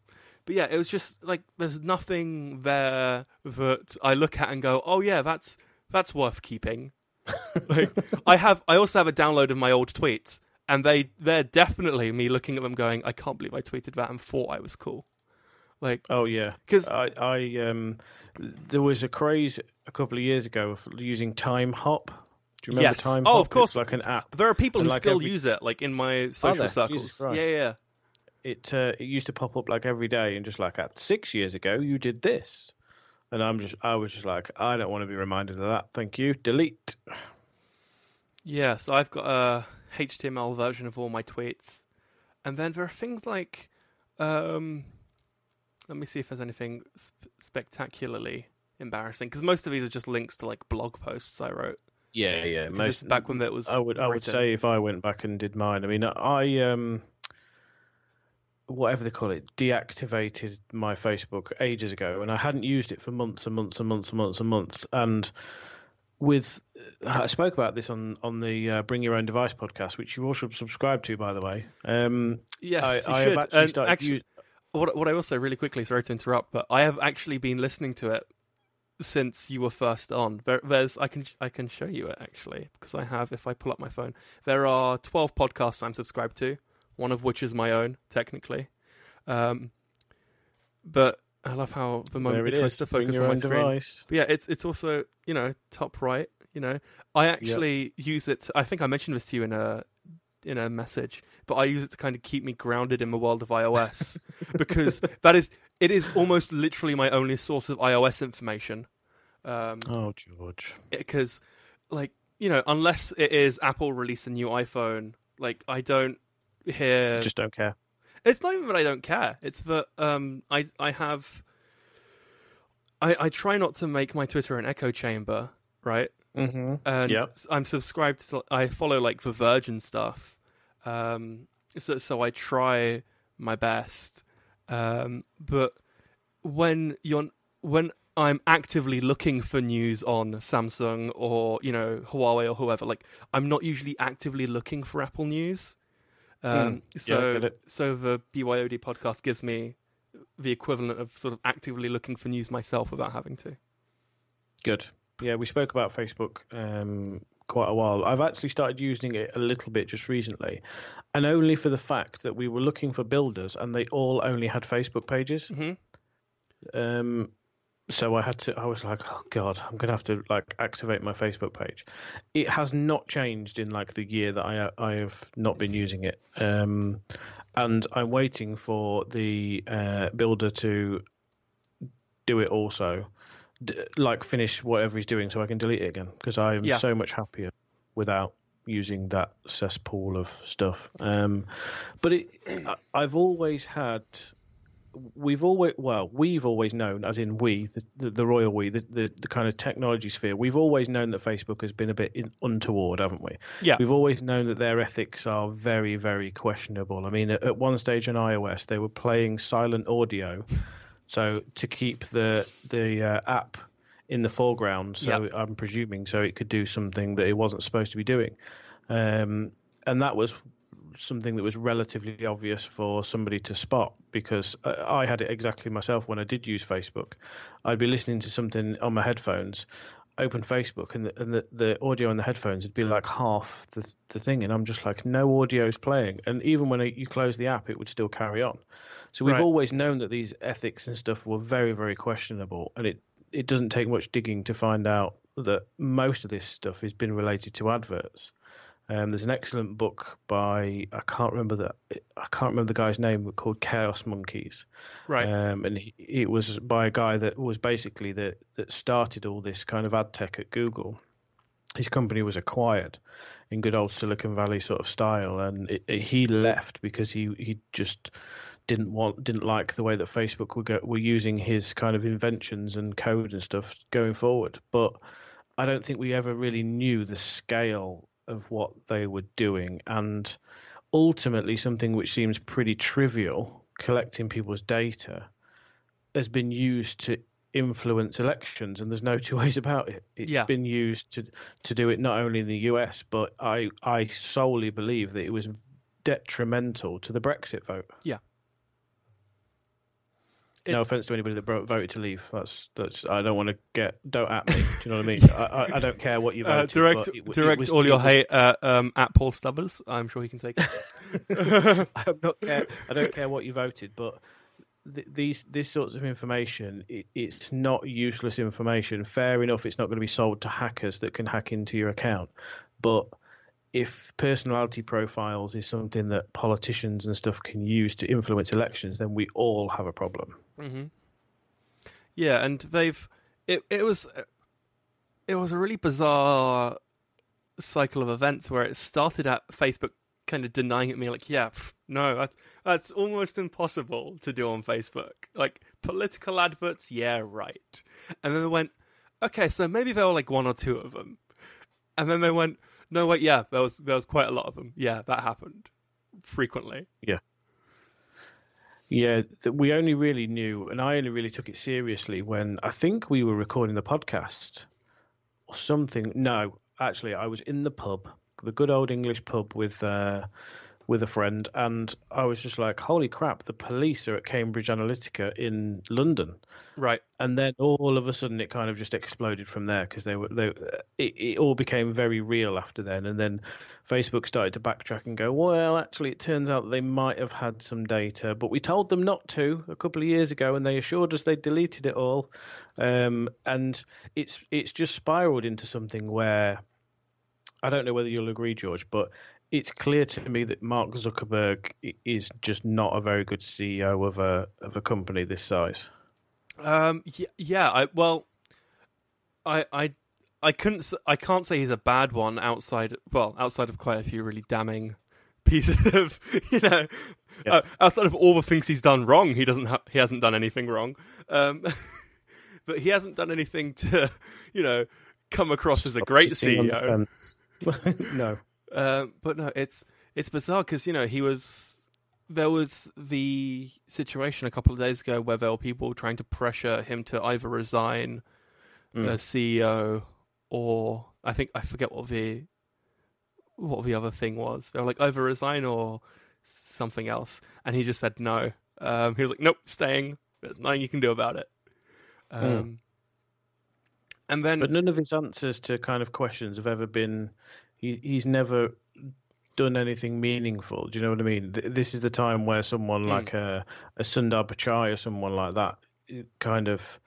But yeah, it was just like there's nothing there that I look at and go, oh yeah, that's that's worth keeping. like I have, I also have a download of my old tweets, and they they're definitely me looking at them going, I can't believe I tweeted that and thought I was cool. Like Oh yeah, because I, I um, there was a craze a couple of years ago of using Timehop. Do you remember Yes. Time Oh, Hop? of course. It's like an app. there are people And who like still every- use it, like in my social circles. Yeah, yeah. It uh, it used to pop up like every day and just like at six years ago you did this, and I'm just I was just like I don't want to be reminded of that. Thank you. Delete. Yeah, so I've got a HTML version of all my tweets, and then there are things like, um, let me see if there's anything sp- spectacularly embarrassing because most of these are just links to like blog posts I wrote. Yeah, yeah. Most back when that was. I would I would say if I went back and did mine. I mean, I um, whatever they call it, deactivated my Facebook ages ago, and I hadn't used it for months and months and months and months and months. And with I spoke about this on on the uh, Bring Your Own Device podcast, which you all should subscribe to, by the way. Um, Yes, I, you should. have actually started. actually, u- what what I will say really quickly, sorry to interrupt, but I have actually been listening to it since you were first on. There, there's I can I can show you it actually because I have if I pull up my phone. There are 12 podcasts I'm subscribed to, one of which is my own technically. Um, but I love how the moment it it tries to focus on my screen. device. But yeah, it's it's also you know top right. You know, I actually use it. I think I mentioned this to you in a in a message, but I use it to kind of keep me grounded in the world of iOS because that is it is almost literally my only source of iOS information. Um, Oh, George. because like you know, unless it is Apple release a new iPhone, like I don't hear. Just don't care. It's not even that I don't care. It's that um, I I have. I I try not to make my Twitter an echo chamber, right? Mm-hmm. and Yep. I'm subscribed to. I follow like the Verge stuff, um, so so I try my best. Um, but when you're when I'm actively looking for news on Samsung or you know Huawei or whoever, like I'm not usually actively looking for Apple news. Um. Yeah, I so it. so the BYOD podcast gives me the equivalent of sort of actively looking for news myself without having to. Good. Yeah, we spoke about Facebook um, quite a while. I've actually started using it a little bit just recently, and only for the fact that we were looking for builders and they all only had Facebook pages. hmm Um, so I had to. I was like, oh god, I'm gonna have to like activate my Facebook page. It has not changed in like the year that I I have not been using it. Um, and I'm waiting for the uh, builder to do it also, D- like finish whatever he's doing, so I can delete it again because I'm Yeah. so much happier without using that cesspool of stuff. Um, but it, I- I've always had we've always well we've always known as in we the, the, the royal we the, the, the kind of technology sphere we've always known that facebook has been a bit in, untoward haven't we Yeah. we've always known that their ethics are very very questionable i mean at, at one stage on ios they were playing silent audio so to keep the the uh, app in the foreground so Yep. i'm presuming so it could do something that it wasn't supposed to be doing um, and that was something that was relatively obvious for somebody to spot because I I had it exactly myself when I did use Facebook. I'd be listening to something on my headphones, open Facebook, and the, and the, the audio on the headphones would be like half the the thing, and I'm just like, no audio is playing. And even when you close the app, it would still carry on. So we've Right. always known that these ethics and stuff were very very questionable, and it it doesn't take much digging to find out that most of this stuff has been related to adverts. Um, there's an excellent book by I can't remember the I can't remember the guy's name called Chaos Monkeys, Right. um, and he, it was by a guy that was basically the that started all this kind of ad tech at Google. His company was acquired in good old Silicon Valley sort of style, and it, it- he left because he he just didn't want didn't like the way that Facebook were go, were using his kind of inventions and code and stuff going forward. But I don't think we ever really knew the scale of what they were doing, and ultimately something which seems pretty trivial, collecting people's data, has been used to influence elections, and there's no two ways about it. It's Yeah. been used to to do it not only in the US, but I I solely believe that it was detrimental to the Brexit vote. Yeah. No offense to anybody that bro- voted to leave. That's that's. I don't want to get. Don't at me. Do you know what I mean? I, I, I don't care what you Uh, voted. direct but it w- it direct was- all your was- hate uh, um, at Paul Stubbers. I'm sure he can take it. I'm not care. I don't care what you voted, but th- these these sorts of information, it, it's not useless information. Fair enough, it's not going to be sold to hackers that can hack into your account, but if personality profiles is something that politicians and stuff can use to influence elections, then we all have a problem. hmm Yeah, and they've it. It was it was a really bizarre cycle of events where it started at Facebook kind of denying it, me like, yeah, pff, no, that's that's almost impossible to do on Facebook. Like political adverts, yeah, right. And then they went, okay, so maybe there were like one or two of them, and then they went, no, wait, yeah, there was there was quite a lot of them. Yeah, that happened frequently. Yeah, Yeah, we only really knew, and I only really took it seriously when I think we were recording the podcast or something. No, actually, I was in the pub, the good old English pub with uh, with a friend, and I was just like, "Holy crap! The police are at Cambridge Analytica in London." Right. and then all of a sudden it kind of just exploded from there because they were they it, it all became very real after then and then facebook started to backtrack and go well actually it turns out they might have had some data but we told them not to a couple of years ago and they assured us they deleted it all um, and it's it's just spiraled into something where i don't know whether you'll agree george but it's clear to me that Mark Zuckerberg is just not a very good CEO of a of a company this size. Um. Yeah. yeah I well, I I I couldn't. I can't say he's a bad one outside. Well, outside of quite a few really damning pieces of you know. Yeah. Uh, outside of all the things he's done wrong, he doesn't. Ha- he hasn't done anything wrong. Um. but he hasn't done anything to, you know, come across as a great CEO. no. Um, but no, it's it's bizarre because you know he was there was the situation a couple of days ago where there were people trying to pressure him to either resign Mm. as CEO or I think I forget what the what the other thing was. They were like either resign or something else, and he just said no. Um, he was like, "Nope, staying. There's nothing you can do about it." Um, And then But none of his answers to kind of questions have ever been. He he's never done anything meaningful. Do you know what I mean? This is the time where someone Mm. like a a Sundar Pichai or someone like that kind of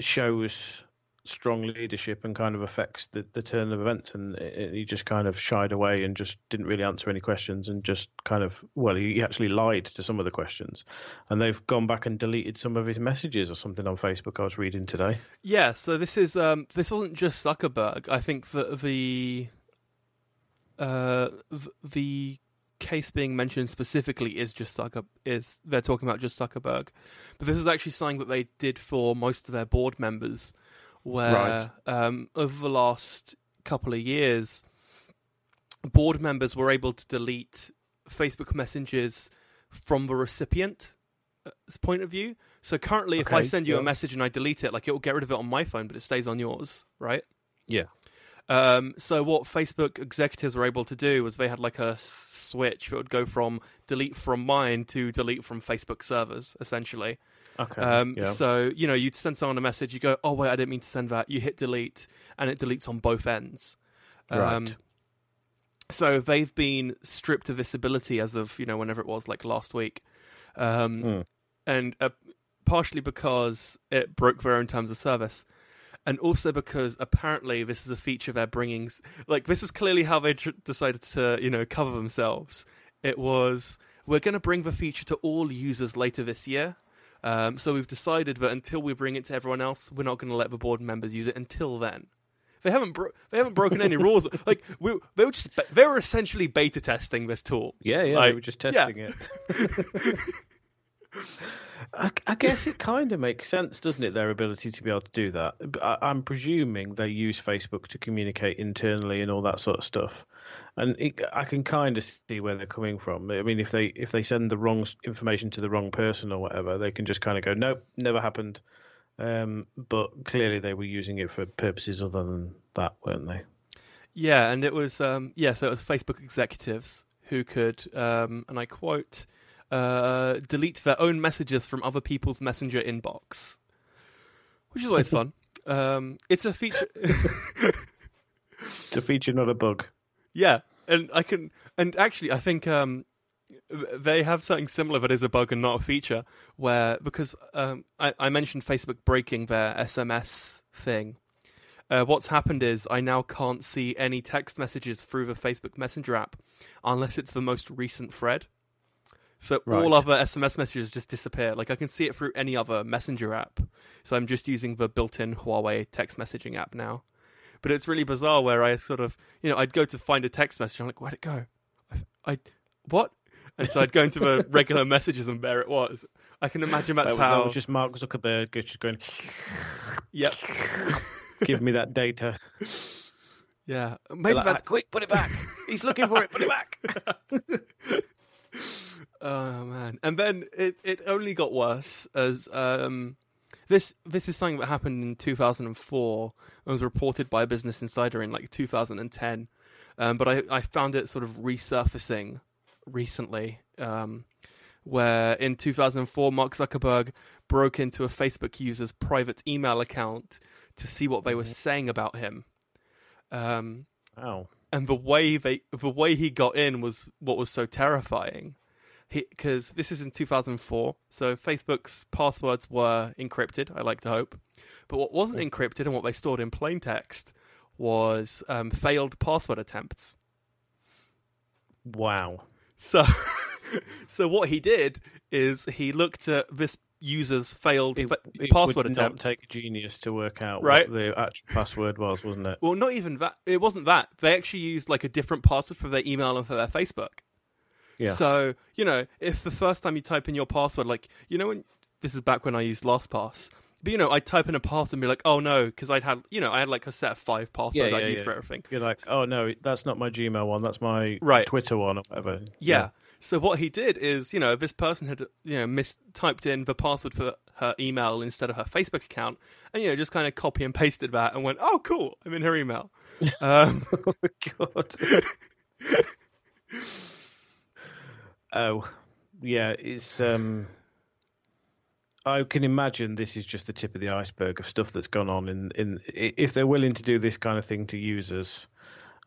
shows strong leadership and kind of affects the, the turn of events. And it, he just kind of shied away and just didn't really answer any questions and just kind of, well, he actually lied to some of the questions. And they've gone back and deleted some of his messages or something on Facebook I was reading today. Yeah, so this is um, this wasn't just Zuckerberg. I think the the uh, the case being mentioned specifically is just Zucker is they're talking about just Zuckerberg, but this was actually something that they did for most of their board members where Right. um, over the last couple of years, board members were able to delete Facebook messages from the recipient's point of view. So currently, if I send you a message and I delete it, like it will get rid of it on my phone, but it stays on yours, right? Yeah. Um, so what Facebook executives were able to do was they had like a switch that would go from delete from mine to delete from Facebook servers, essentially. Okay. Um, yeah. So you know, you'd send someone a message, you go, "Oh wait, I didn't mean to send that." You hit delete, and it deletes on both ends. Um, Right. So they've been stripped of this ability as of you know whenever it was, like last week, um, Hmm. and uh, partially because it broke their own terms of service. And also because apparently this is a feature they're bringing, like this is clearly how they tr- decided to, you know, cover themselves. It was we're going to bring the feature to all users later this year, um, so we've decided that until we bring it to everyone else, we're not going to let the board members use it until then. They haven't bro- they haven't broken any rules. Like we, they were just they were essentially beta testing this tool. Yeah, yeah, Like, they were just yeah. testing it. I, I guess it kind of makes sense, doesn't it? Their ability to be able to do that. I, I'm presuming they use Facebook to communicate internally and all that sort of stuff, and it, I can kind of see where they're coming from. I mean, if they if they send the wrong information to the wrong person or whatever, they can just kind of go, "Nope, never happened." Um, but clearly, they were using it for purposes other than that, weren't they? Yeah, and it was um, yeah, so it was Facebook executives who could, um, and I quote, uh, delete their own messages from other people's messenger inbox, which is always fun. Um, it's a feature. It's a feature, not a bug. Yeah, and I can, and actually, I think um, they have something similar that is a bug and not a feature. Where because um, I, I mentioned Facebook breaking their SMS thing. Uh, what's happened is I now can't see any text messages through the Facebook Messenger app unless it's the most recent thread. So all other SMS messages just disappear. Like I can see it through any other Messenger app. So I'm just using the built-in Huawei text messaging app now. But it's really bizarre where I sort of, you know, I'd go to find a text message. I'm like, where'd it go? I, I what? And so I'd go into the regular messages and there it was. I can imagine that's That, that how. was just Mark Zuckerberg just going, Yep. "Give me that data." Yeah. Maybe like, that's. "Ah, quick, put it back. He's looking for it. Put it back. Oh man! And then it it only got worse as um this this is something that happened in 2004 and was reported by a Business Insider in like 2010. Um, but I I found it sort of resurfacing recently. Um, where in 2004 Mark Zuckerberg broke into a Facebook user's private email account to see what they were saying about him. Um, Oh, and the way they the way he got in was what was so terrifying because this is in 2004 so facebook's passwords were encrypted i like to hope but what wasn't encrypted and what they stored in plain text was um, failed password attempts wow. so so what he did is he looked at this user's failed It, fa- it password would attempts not take a genius to work out Right. what the actual password was, wasn't it? Well, not even that. It wasn't that. They actually used like a different password for their email and for their Facebook. Yeah. So you know, if the first time you type in your password, like you know, when this is back when I used LastPass, but you know, I'd type in a password and be like, oh no, because I'd had you know, I had like a set of five passwords Yeah, I'd yeah, use yeah. for everything. You're like, oh no, that's not my Gmail one. That's my Right. Twitter one or whatever. Yeah. So what he did is, you know, this person had you know mistyped in the password for her email instead of her Facebook account, and you know, just kind of copy and pasted that and went, oh cool, I'm in her email. Um, oh my god. oh, yeah. It's um. I can imagine this is just the tip of the iceberg of stuff that's gone on in in if they're willing to do this kind of thing to users.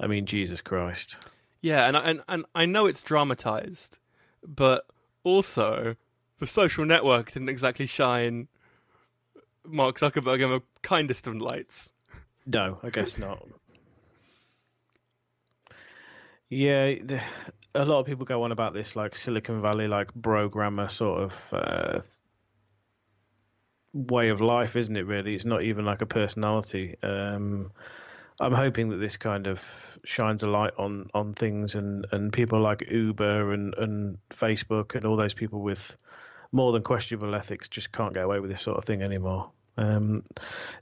I mean, Jesus Christ. Yeah, and I- and and I know it's dramatized, but also the social network didn't exactly shine Mark Zuckerberg in the kindest of lights. No, I guess not. Yeah, the, a lot of people go on about this like Silicon Valley, like programmer sort of uh, way of life, isn't it? Really, it's not even like a personality. Um, I'm hoping that this kind of shines a light on on things, and and people like Uber and and Facebook and all those people with more than questionable ethics just can't get away with this sort of thing anymore. Um,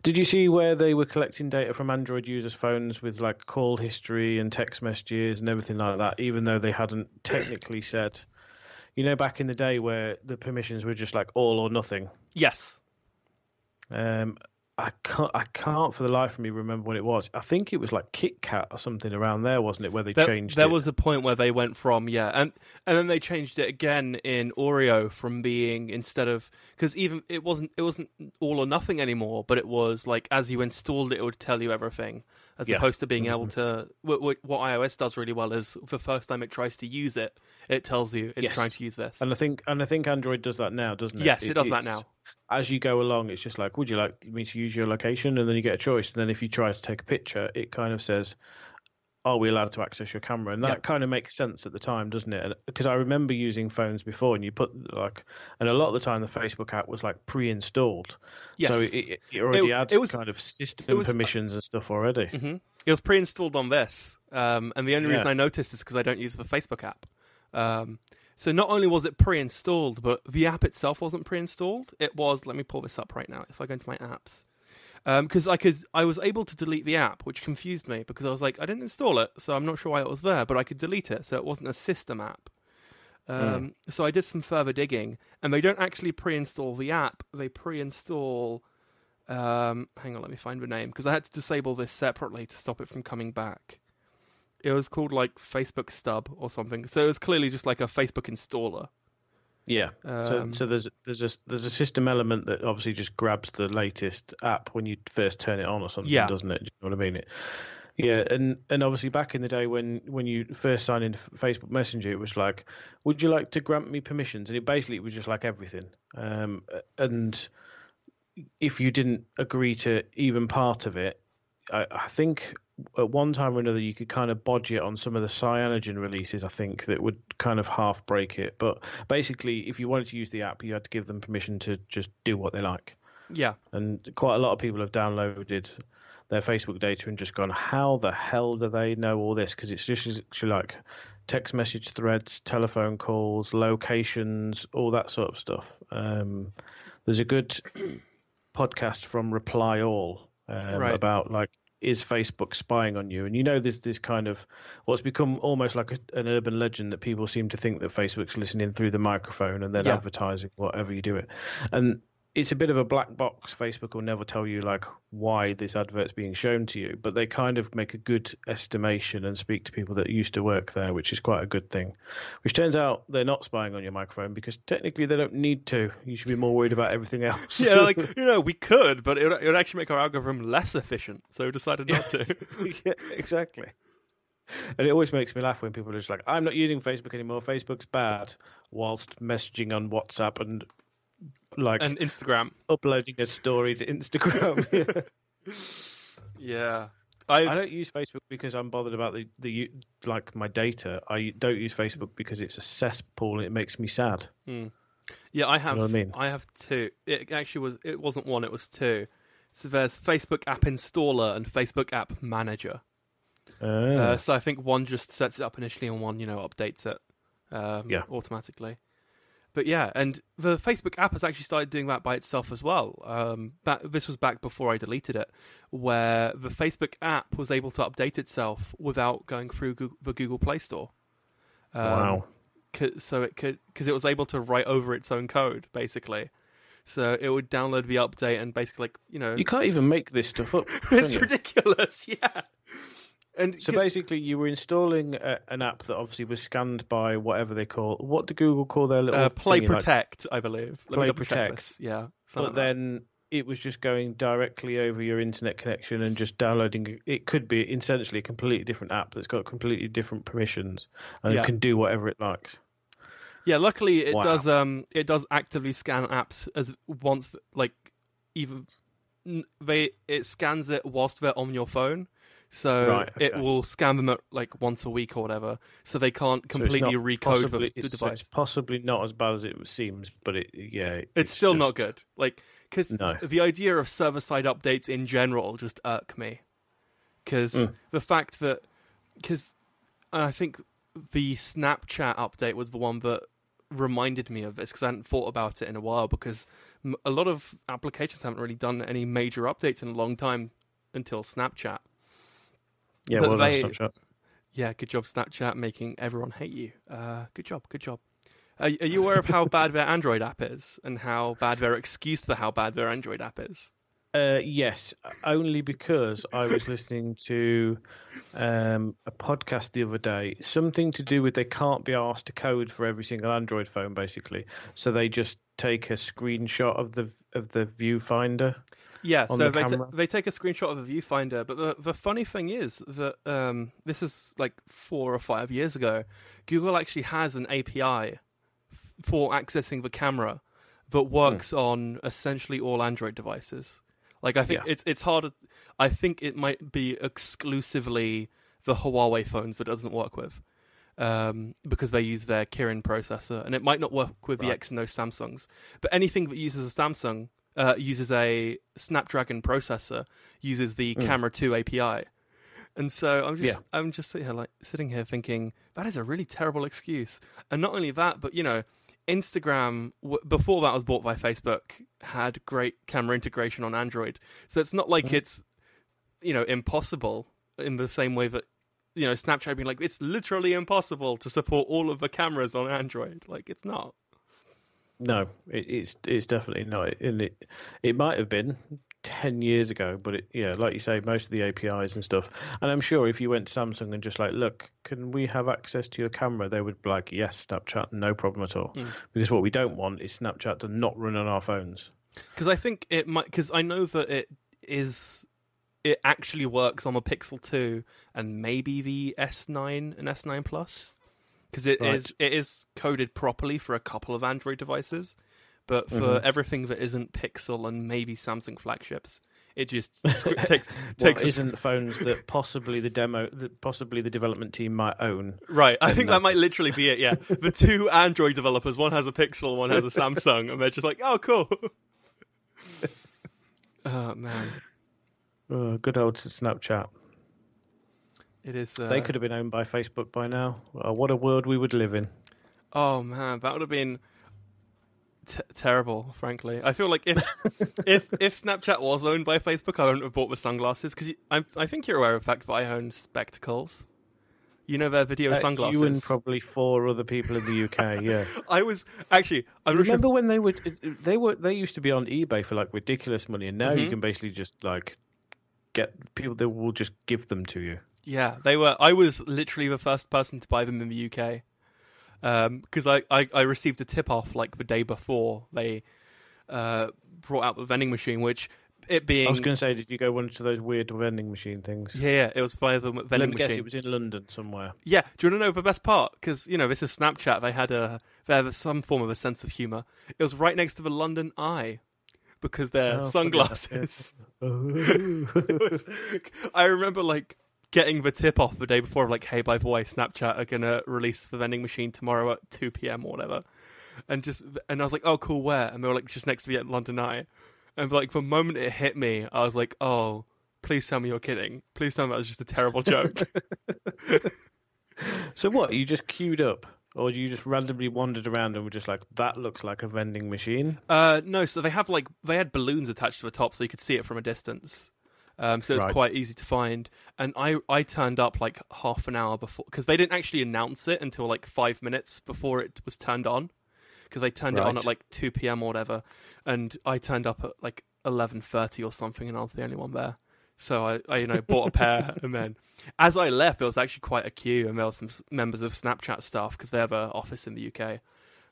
did you see where they were collecting data from Android users' phones with like call history and text messages and everything like that, even though they hadn't technically said, you know, back in the day where the permissions were just like all or nothing? Yes. Um, I can't, I can't for the life of me remember what it was. I think it was like KitKat or something around there, wasn't it? Where they there, changed. There it. was a point where they went from yeah, and and then they changed it again in Oreo from being instead of because even it wasn't it wasn't all or nothing anymore, but it was like as you installed it, it would tell you everything as Yeah. opposed to being Mhm. able to. What what iOS does really well is the first time it tries to use it, it tells you it's Yes. trying to use this. And I think, and I think Android does that now, doesn't it? yes, it, does that now. As you go along, it's just like, would you like me to use your location? And then you get a choice. And then if you try to take a picture, it kind of says, "Are we allowed to access your camera?" And that Yeah. kind of makes sense at the time, doesn't it? And- Because I remember using phones before, and you put like, and a lot of the time the Facebook app was like pre-installed, Yes. so it, it, it already It- had it was- kind of system was- permissions and stuff already. hmm It was pre-installed on this, um, and the only reason Yeah. I noticed is because I don't use the Facebook app. Um, so not only was it pre-installed, but the app itself wasn't pre-installed. It was. Let me pull this up right now. If I go into my apps, because I could, I was able to delete the app, which confused me because I was like, I didn't install it, so I'm not sure why it was there, but I could delete it, so it wasn't a system app. Um, So I did some further digging, and they don't actually pre-install the app; they pre-install. Um, hang on, let me find the name because I had to disable this separately to stop it from coming back. It was called like Facebook Stub or something, so it was clearly just like a Facebook installer. Yeah. so Um, so there's there's a there's a system element that obviously just grabs the latest app when you first turn it on or something, Yeah. doesn't it? Do you know what I mean? It, yeah, and and obviously back in the day when when you first signed into Facebook Messenger, it was like, would you like to grant me permissions? And it basically it was just like everything. Um, and if you didn't agree to even part of it, I, I think at one time or another you could kind of bodge it on some of the cyanogen releases. I think that would kind of half break it. But basically, if you wanted to use the app, you had to give them permission to just do what they like. Yeah, And quite a lot of people have downloaded their Facebook data and just gone, how the hell do they know all this? Because it's just actually like text message threads, telephone calls, locations, all that sort of stuff. Um, there's a good podcast from Reply All um, Right. about like is Facebook spying on you? And you know, there's this kind of what's become almost like a, an urban legend that people seem to think that Facebook's listening through the microphone and then Yeah. advertising whatever you do it. And it's a bit of a black box. Facebook will never tell you like why this advert's being shown to you, but they kind of make a good estimation and speak to people that used to work there, which is quite a good thing. Which turns out they're not spying on your microphone because technically they don't need to. You should be more worried about everything else. yeah, like you know, we could, but it would, it would actually make our algorithm less efficient, so we decided not to. yeah, exactly. And it always makes me laugh when people are just like, "I'm not using Facebook anymore. Facebook's bad," whilst messaging on WhatsApp and like and Instagram, uploading a story to Instagram. yeah, I I don't use Facebook because I'm bothered about the the like my data. I don't use Facebook because it's a cesspool and it makes me sad. yeah, I have. know what I mean? have two. It actually was. It wasn't one. It was two. So there's Facebook App Installer and Facebook App Manager. Ah. Uh, so I think one just sets it up initially, and one, you know, updates it um, Yeah. automatically. But yeah, and the Facebook app has actually started doing that by itself as well. Um, back, this was back before I deleted it, where the Facebook app was able to update itself without going through Google, the Google Play Store. Um, wow. so it could because it was able to write over its own code basically. So it would download the update and basically, like you know, You can't even make this stuff up. it's ridiculous. Yeah, and So basically, you were installing a, an app that obviously was scanned by whatever they call. What do Google call their little uh, Play thingy, like- Protect, I believe. Let Play Protect. Yeah, but like then it was just going directly over your internet connection and just downloading. It could be essentially a completely different app that's got completely different permissions and Yeah. can do whatever it likes. Yeah, luckily it Wow. does. Um, it does actively scan apps as once, like even they it scans it whilst they're on your phone, so Right, it will scan them at like once a week or whatever, so they can't completely not recode possibly, the, the device. it's possibly not as bad as it seems, but it yeah, It's, still not good. Like, because No. the idea of server side updates in general just irk me. Because Mm. the fact that, because I think the Snapchat update was the one that reminded me of this because I hadn't thought about it in a while. Because a lot of applications haven't really done any major updates in a long time until Snapchat. Yeah, But well, they- that's Snapchat. Yeah, good job, Snapchat, making everyone hate you. Uh, good job, good job. Are, are you aware of how bad their Android app is and how bad their excuse for how bad their Android app is? Uh, yes, only because I was listening to um, a podcast the other day, something to do with they can't be asked to code for every single Android phone, basically. So they just take a screenshot of the of the viewfinder. Yeah, so the they, t- they take a screenshot of a viewfinder, but the, the funny thing is that um, this is like four or five years ago. Google actually has an API f- for accessing the camera that works on essentially all Android devices. Like I think Yeah. it's it's hard. I think it might be exclusively the Huawei phones that doesn't work with. Um, because they use their Kirin processor, and it might not work with the Right. Exynos Samsungs. But anything that uses a Samsung uh, uses a Snapdragon processor, uses the Mm. Camera Two API, and so I'm just Yeah. I'm just sitting here like sitting here thinking that is a really terrible excuse. And not only that, but you know, Instagram w- before that was bought by Facebook had great camera integration on Android, so it's not like Mhm. it's you know impossible in the same way that you know Snapchat being like it's literally impossible to support all of the cameras on Android. Like it's not. No, it, it's it's definitely not. And it it might have been ten years ago, but it yeah, like you say, most of the APIs and stuff. And I'm sure if you went to Samsung and just like, look, can we have access to your camera? They would be like, yes, Snapchat, no problem at all. Mm. Because what we don't want is Snapchat to not run on our phones. Because I think it might. Because I know that it is. It actually works on the Pixel Two and maybe the S9 and S9 Plus. Because it is Right. it is coded properly for a couple of Android devices, but for Mhm. everything that isn't Pixel and maybe Samsung flagships, it just takes takes a isn't phones that possibly the demo, that possibly the development team might own. Right, I think that might literally be it. Yeah, the two Android developers, one has a Pixel, one has a Samsung, and they're just like, "Oh, cool." oh man, Oh, good old Snapchat. It is. Uh, They could have been owned by Facebook by now. Well, what a world we would live in. Oh man, that would have been t- terrible. Frankly, I feel like if if if Snapchat was owned by Facebook, I wouldn't have bought the sunglasses because I I think you're aware of the fact that I own spectacles. You know their video Uh, sunglasses. You and probably four other people in the UK. Yeah. I was actually. I'm not sure. Remember when they were they were they used to be on eBay for like ridiculous money, and now you Mhm. can basically just like get people that will just give them to you. Yeah, they were. I was literally the first person to buy them in the UK because I, I I received a tip off like the day before they uh, brought out the vending machine, which it being I was going to say, did you go one to those weird vending machine things? yeah, yeah, it was via the Let vending me guess, machine. it was in London somewhere. Yeah, do you want to know the best part? Because you know this is Snapchat. They had a they had some form of a sense of humor. It was right next to the London Eye because they're Oh, sunglasses. It was- I remember like getting the tip off the day before, like, hey, by the way, Snapchat are gonna release the vending machine tomorrow at two p.m. or whatever, and just and I was like, oh, cool, where? And they were like, just next to me at London Eye, and like the moment it hit me, I was like, oh, please tell me you're kidding. Please tell me that was just a terrible joke. so what? You just queued up, or you just randomly wandered around and were just like, "That looks like a vending machine." Uh, no, so they have like they had balloons attached to the top, so you could see it from a distance. Um, so it's Right. quite easy to find. And I I turned up like half an hour before because they didn't actually announce it until like five minutes before it was turned on because they turned it on at like two p.m. or whatever. And I turned up at like eleven thirty or something, and I was the only one there. So I, I you know bought a pair, and then as I left, there was actually quite a queue, and there were some members of Snapchat staff because they have an office in the UK.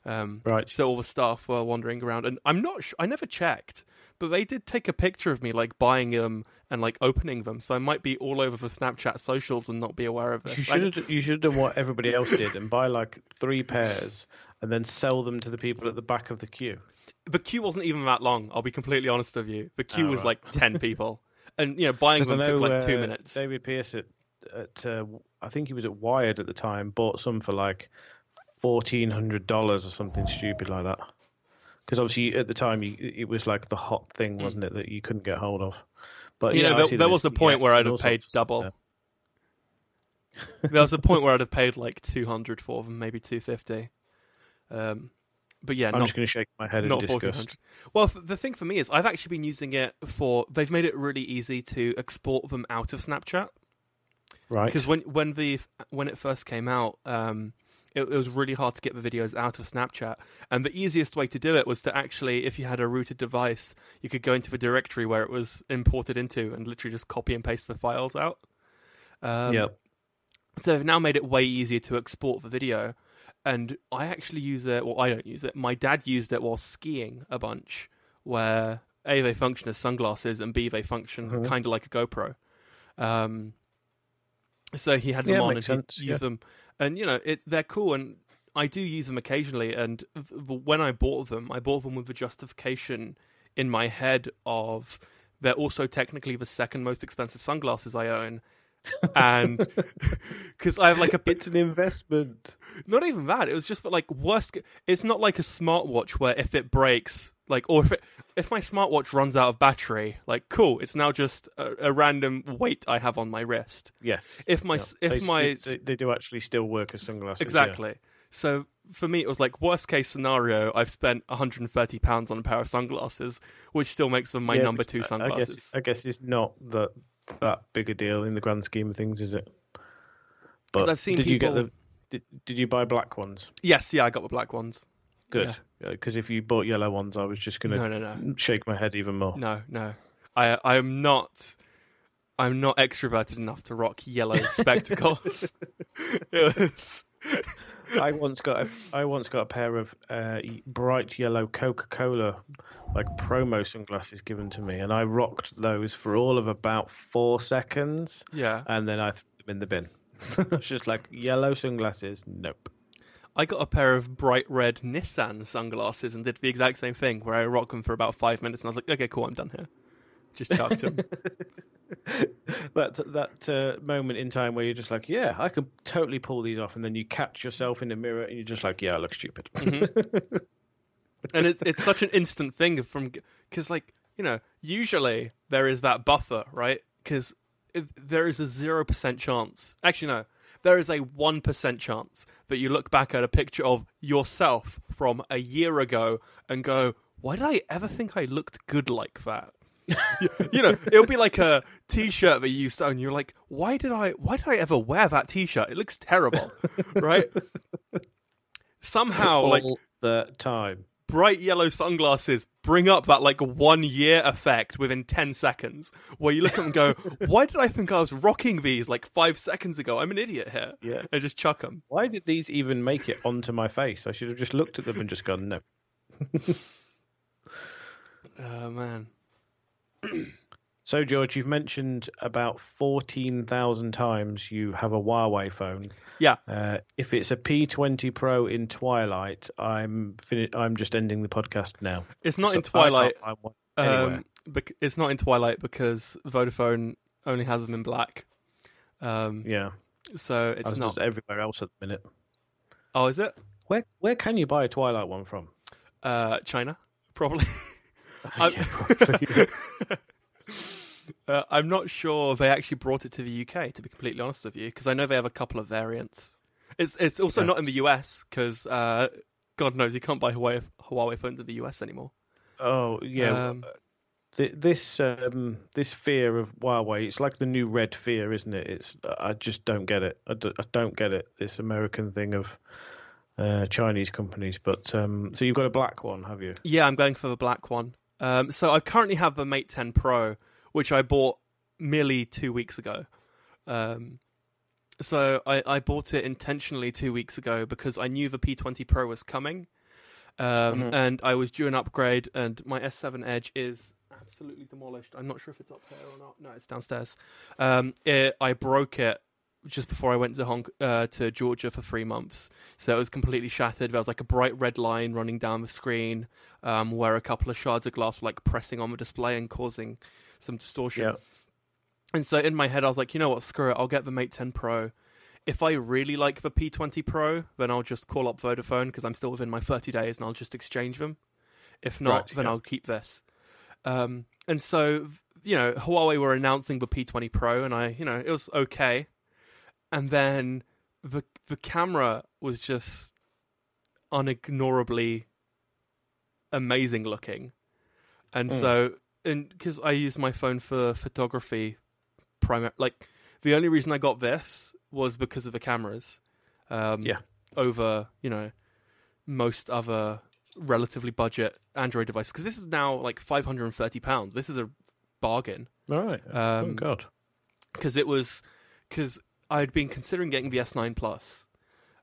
Um, Right. So all the staff were wandering around, and I'm not. Sh- I never checked, but they did take a picture of me like buying them and like opening them. So I might be all over the Snapchat socials and not be aware of this. You should have you should have done what everybody else did and buy like three pairs and then sell them to the people at the back of the queue. the queue wasn't even that long. I'll be completely honest with you. The queue Oh, was right. like ten people, and you know buying them know took like two uh, minutes. David Pierce at, at uh, I think he was at Wired at the time bought some for like fourteen hundred dollars or something stupid like that. Because obviously at the time you, it was like the hot thing, wasn't it, that you couldn't get hold of. But You yeah, know, there- there was a point where I'd have paid stuff double. there. there was a point where I'd have paid like two hundred for them, maybe two fifty. Um, but yeah, I'm not just going to shake my head in disgust. Well, the thing for me is I've actually been using it for. They've made it really easy to export them out of Snapchat Right. because when when the when it first came out, um, it, it was really hard to get the videos out of Snapchat, and the easiest way to do it was to actually, if you had a rooted device, you could go into the directory where it was imported into and literally just copy and paste the files out. Um, yeah. so they've now made it way easier to export the video. And I actually use it, well, I don't use it. My dad used it while skiing a bunch, where A, they function as sunglasses, and B, they function Mhm. kind of like a GoPro. Um, so he had them Yeah, on and he sense, used yeah. them. And, you know, it, they're cool. And I do use them occasionally. And when I bought them, I bought them with the justification in my head of they're also technically the second most expensive sunglasses I own. And because I have like a It's an investment. not even that. It was just that like worst. It's not like a smartwatch where if it breaks, like, or if it if my smartwatch runs out of battery, like, cool. It's now just a, a random weight I have on my wrist. Yes. If my Yeah. if they, my they, they do actually still work as sunglasses. yeah. exactly. So for me, it was like worst case scenario. I've spent 130 pounds on a pair of sunglasses, which still makes them my Yeah, number two sunglasses. I guess I guess it's not that that big a deal in the grand scheme of things, is it? But I've seen did you get the did, did you buy black ones? Yes, yeah, I got the black ones. Good, because if you bought yellow ones, I was just gonna No, to no, no. shake my head even more. No, no. I I am not I'm not extroverted enough to rock yellow spectacles. it was I once got a, I once got a pair of uh, bright yellow Coca Cola like promo sunglasses given to me, and I rocked those for all of about four seconds, yeah. and then I threw them in the bin. it's just like yellow sunglasses. Nope. I got a pair of bright red Nissan sunglasses and did the exact same thing where I rocked them for about five minutes and I was like, okay, cool, I'm done here. Just chucked them. that that uh, moment in time where you're just like, yeah, I could totally pull these off, and then you catch yourself in the mirror and you're just like, yeah, I look stupid. and it, it's such an instant thing from because like you know usually there is that buffer right because there is a 0% chance actually no there is a 1% chance that you look back at a picture of yourself from a year ago and go why did i ever think i looked good like that you, know it'll be like a t-shirt that you used to own you're like why did i why did i ever wear that t-shirt it looks terrible right somehow all like the time. bright yellow sunglasses bring up that like one year effect within 10 seconds where you look at them and go why did i think i was rocking these like five seconds ago i'm an idiot here Yeah. and just chuck them Why did these even make it onto my face? I should have just looked at them and just gone, no. oh man So, George, you've mentioned about 14,000 times you have a Huawei phone. yeah Uh, if it's a P20 Pro in Twilight, I'm fini- I'm just ending the podcast now. it's not in So I can't twilight find one anywhere. um bec- it's not in twilight because vodafone only has them in black um yeah, so it's as not everywhere else at the minute. oh is it Where where can you buy a Twilight one from? uh china probably I'm- Uh, I'm not sure they actually brought it to the UK. To be completely honest with you, because I know they have a couple of variants. It's it's also Yeah. not in the US because uh, God knows you can't buy Huawei Huawei phones in the US anymore. oh yeah. Um, this um, this fear of Huawei, it's like the new red fear, isn't it? It's I just don't get it. I, d- I don't get it. This American thing of uh, Chinese companies. But um, so you've got a black one, have you? Yeah, I'm going for the black one. Um, so I currently have the Mate 10 Pro, which I bought merely two weeks ago. Um, so I, I bought it intentionally two weeks ago because I knew the P20 Pro was coming, Um, Mhm. and I was due an upgrade, and my S7 Edge is absolutely demolished. I'm not sure if it's up here or not. No, it's downstairs. Um, it, I broke it just before I went to Hong uh, to Georgia for three months, so it was completely shattered. There was like a bright red line running down the screen, um, where a couple of shards of glass were like pressing on the display and causing some distortion. Yeah. And so in my head, I was like, you know what, screw it, I'll get the Mate 10 Pro. If I really like the P20 Pro, then I'll just call up Vodafone because I'm still within my 30 days and I'll just exchange them. If not, Right, then yeah. I'll keep this. Um, and so, you know, Huawei were announcing the P20 Pro and I, you know, it was okay. And then the the camera was just unignorably amazing looking. And Mm. so, and because I use my phone for photography, primary, like the only reason I got this was because of the cameras. Um, Yeah. Over, you know, most other relatively budget Android devices. Because this is now like five hundred and thirty pounds. This is a bargain. All right. oh Um, God. Because it was, because I'd been considering getting the S9 Plus,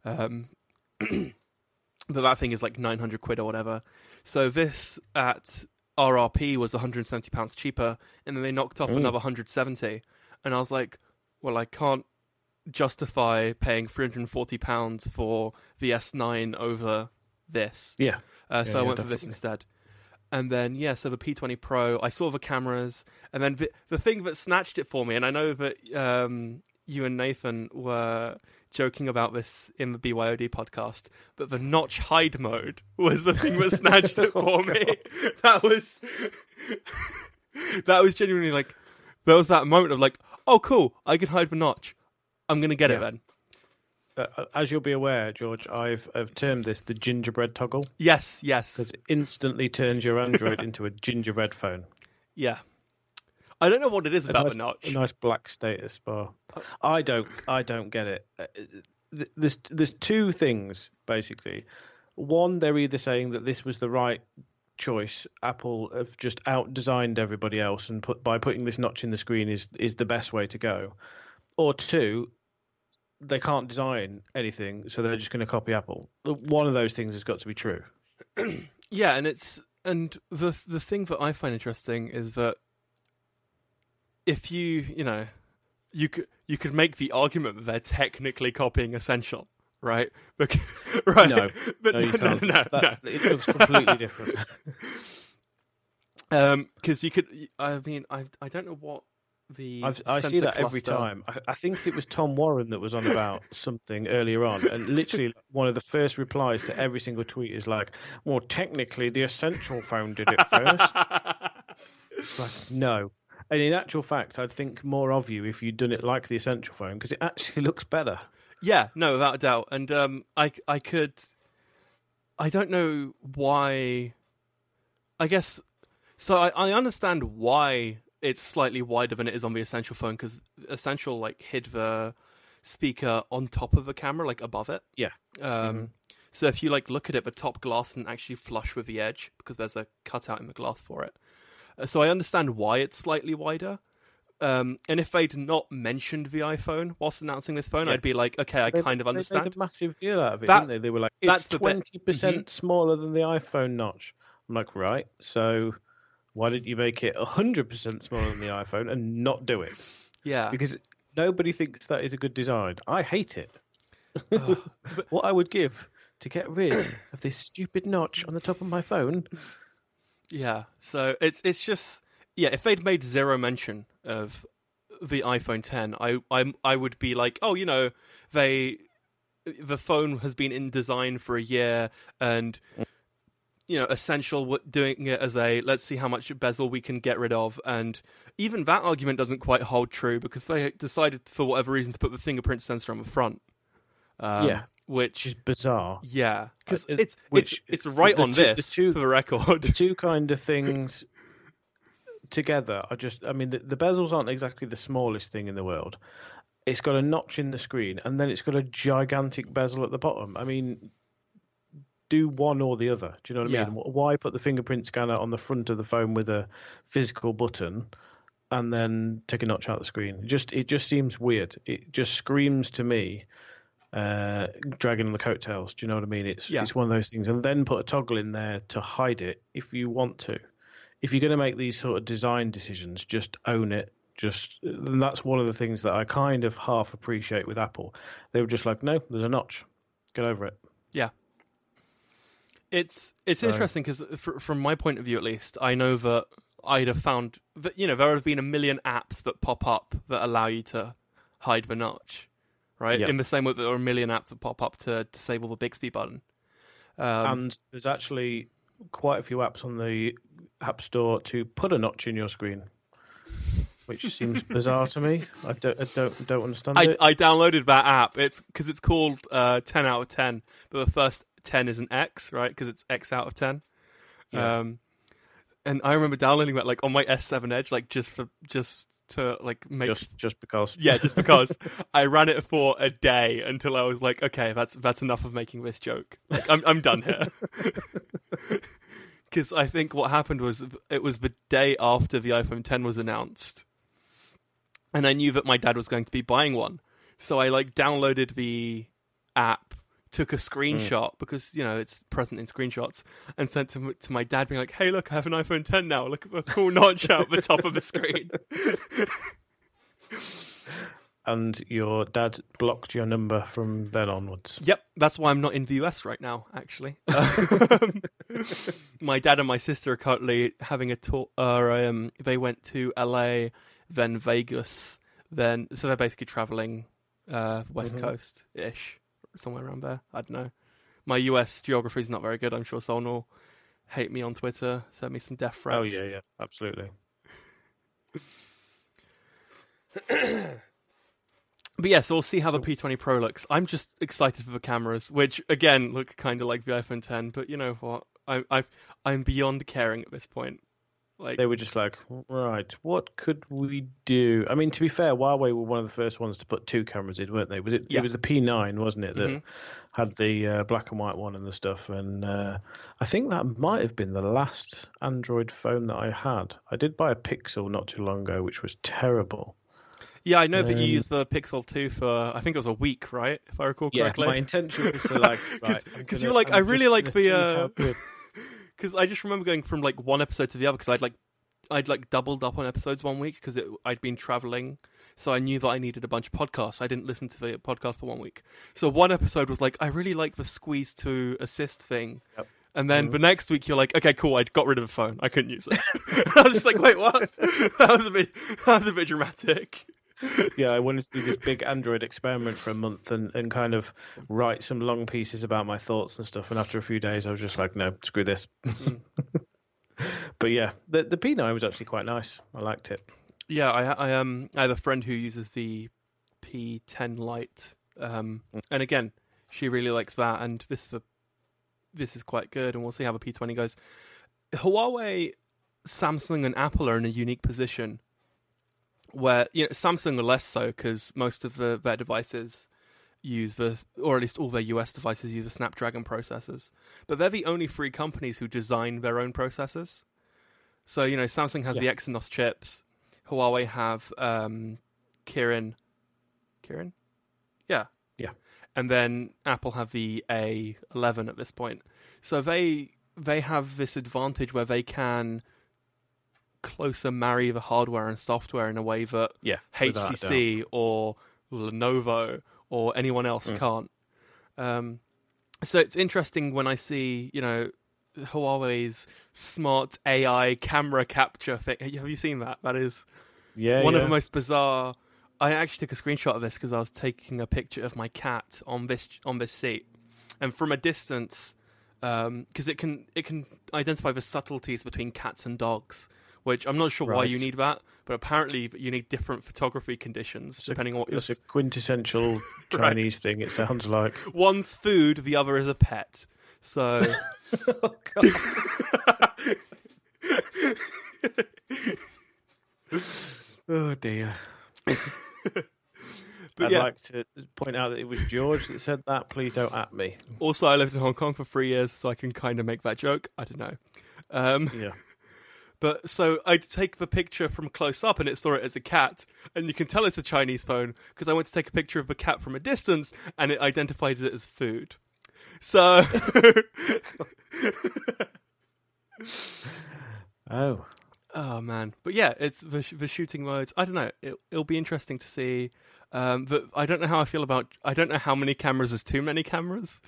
um, but that thing is like nine hundred quid or whatever. So this at RRP was one hundred and seventy pounds cheaper, and then they knocked off another hundred seventy, and I was like, well, I can't justify paying three hundred and forty pounds for the S9 over this. Yeah. Uh, Yeah, so I yeah, went for this instead. And then yeah, so the P20 Pro, I saw the cameras, and then the, the thing that snatched it for me, and I know that um, you and Nathan were joking about this in the BYOD podcast, but the notch hide mode was the thing that snatched it for Oh, me. That was that was genuinely like there was that moment of like, oh cool, I can hide the notch. I'm gonna get it then. Uh, as you'll be aware, George, I've, I've termed this the gingerbread toggle Yes, yes, because it instantly turns your Android into a gingerbread phone. yeah. I don't know what it is about nice, the notch. a nice black status bar. I don't. I don't get it. Uh, There's there's two things basically. One, they're either saying that this was the right choice. Apple have just out designed everybody else, and put by putting this notch in the screen is is the best way to go. Or two, they can't design anything, so they're just going to copy Apple. One of those things has got to be true. Yeah, and it's and the the thing that I find interesting is that if you you know you could you could make the argument that they're technically copying Essential, right? Bec- right? No. but No, no, you no, can't. no, no, That- It looks completely different. Um, because you could. I mean, I I don't know what the I've, I see that every time. I, I think it was Tom Warren that was on about something earlier on, and literally one of the first replies to every single tweet is like, "Well, technically, the Essential phone did it first. Like, no. And in actual fact, I'd think more of you if you'd done it like the Essential phone because it actually looks better. Yeah, no, without a doubt. And um, I I could, I don't know why. I guess so. I, I understand why it's slightly wider than it is on the Essential phone because Essential like hid the speaker on top of the camera, like above it. Yeah. Um. Mhm. So if you like look at it, the top glass isn't actually flush with the edge because there's a cutout in the glass for it. Uh, So I understand why it's slightly wider. Um, and if they'd not mentioned the iPhone whilst announcing this phone, Yeah. I'd be like, okay, I They- kind of understand. They made a massive deal out of it, That- didn't they? They were like, that's "It's Mm-hmm. twenty percent smaller than the iPhone notch." I'm like, right. So why didn't you make it hundred percent smaller than the iPhone and not do it? Yeah. because nobody thinks that is a good design. I hate it. What I would give to get rid of this stupid notch on the top of my phone. Yeah. So it's it's just yeah. If they'd made zero mention of the iPhone 10, I I I would be like, oh, you know, they the phone has been in design for a year and. You know, essential doing it as a let's see how much bezel we can get rid of, and even that argument doesn't quite hold true because they decided for whatever reason to put the fingerprint sensor on the front. Um, Yeah. Which is bizarre. yeah, because Uh, it's which- it's it's right the on two- the this two- for the record. The two kind of things together are just, I mean, the, the bezels aren't exactly the smallest thing in the world. It's got a notch in the screen and then it's got a gigantic bezel at the bottom. I mean, do one or the other. Do you know what I Yeah. mean? Why put the fingerprint scanner on the front of the phone with a physical button and then take a notch out the screen? It just it just seems weird. It just screams to me uh, dragging on the coattails. Do you know what I mean? It's Yeah. it's one of those things, and then put a toggle in there to hide it if you want to. If you're going to make these sort of design decisions, just own it. Just and that's one of the things that I kind of half appreciate with Apple. They were just like, no, there's a notch. Get over it. Yeah. It's it's So- interesting because from my point of view, at least, I know that I'd have found that you know there have been a million apps that pop up that allow you to hide the notch, right? Yep. In the same way that there are a million apps that pop up to disable the Bixby button. Um, and there's actually quite a few apps on the App Store to put a notch in your screen, which seems bizarre to me. I don't, I don't, don't understand I, it. I downloaded that app. It's because it's called uh, 10 out of 10, but the first 10 is an X, right? Because it's X out of 10. Yeah. Um, and I remember downloading that like on my S7 Edge, like just for just to like make just, just because. yeah, just because I ran it for a day until I was like, okay, that's that's enough of making this joke. Like, I'm I'm done here. Because I think what happened was it was the day after the iPhone 10 was announced, and I knew that my dad was going to be buying one, so I like downloaded the app, took a screenshot because you know it's present in screenshots, and sent to to my dad, being like, "Hey, look, I have an iPhone 10 now. Look at the cool notch out the top of the screen." And your dad blocked your number from then onwards. Yep, that's why I'm not in the US right now. Actually, Um, my dad and my sister are currently having a tour. Uh, um, they went to LA, then Vegas, then so they're basically traveling uh, West Mhm. Coast ish, somewhere around there. I don't know. My US geography is not very good. I'm sure someone will hate me on Twitter, send me some death threats. Oh yeah, yeah, absolutely. But yeah, so we'll see how So- the P20 Pro looks. I'm just excited for the cameras, which again look kind of like the iPhone 10. But you know what? I, I, I'm beyond caring at this point. Like, They were just like, right, what could we do? I mean, to be fair, Huawei were one of the first ones to put two cameras in, weren't they? Was it? Yeah. It was the P9, wasn't it, that Mhm. had the uh, black and white one and the stuff. And uh, I think that might have been the last Android phone that I had. I did buy a Pixel not too long ago, which was terrible. yeah, I know that you Um, used the Pixel 2 for I think it was a week, right? If I recall correctly. Yeah, my intention was to like, 'Cause- right, I'm 'cause gonna- you were like, I'm I really like the, uh, Because I just remember going from like one episode to the other because I'd like I'd like doubled up on episodes one week because I'd been traveling, so I knew that I needed a bunch of podcasts. I didn't listen to the podcast for one week, so one episode was like I really like the squeeze to assist thing. Yep. And then Mhm. the next week you're like, okay, cool. I got rid of the phone. I couldn't use it. I was just like, wait, what? that was a bit. That was a bit dramatic. Yeah, I wanted to do this big Android experiment for a month and, and kind of write some long pieces about my thoughts and stuff. And after a few days, I was just like, no, screw this. Mm. but yeah, the the P9 was actually quite nice. I liked it. Yeah, I, I um I have a friend who uses the P10 Lite, um, Mm. and again, she really likes that, and this the this is quite good, and we'll see how the P20 goes. Huawei, Samsung, and Apple are in a unique position where you know Samsung are less so because most of the, their devices use the, or at least all their US devices use the Snapdragon processors, but they're the only three companies who design their own processors. So you know, Samsung has Yeah. the Exynos chips. Huawei have um, Kirin. Kirin? Yeah. Yeah. And then Apple have the A11 at this point. So they they have this advantage where they can closer marry the hardware and software in a way that Yeah, HTC or Lenovo or anyone else Mm. can't. Um, so it's interesting when I see, you know, Huawei's smart AI camera capture thing. Have you seen that? That is yeah, one yeah. of the most bizarre. I actually took a screenshot of this because I was taking a picture of my cat on this on this seat, and from a distance, because it can it can identify the subtleties between cats and dogs, which I'm not sure why you need that, but apparently you need different photography conditions It's a- depending on what you're. It's a quintessential Chinese thing. It sounds like. One's food, the other is a pet. So oh, oh dear. I'd yeah. like to point out that it was George that said that. Please don't at me. also, I lived in Hong Kong for three years, so I can kind of make that joke. I don't know. Um, Yeah. But so I'd take the picture from close up and it saw it as a cat, and you can tell it's a Chinese phone because I went to take a picture of the cat from a distance and it identified it as food. So Oh, Oh man, but yeah, it's the, the shooting modes. I don't know. It, it'll be interesting to see. Um, but I don't know how I feel about. I don't know how many cameras is too many cameras.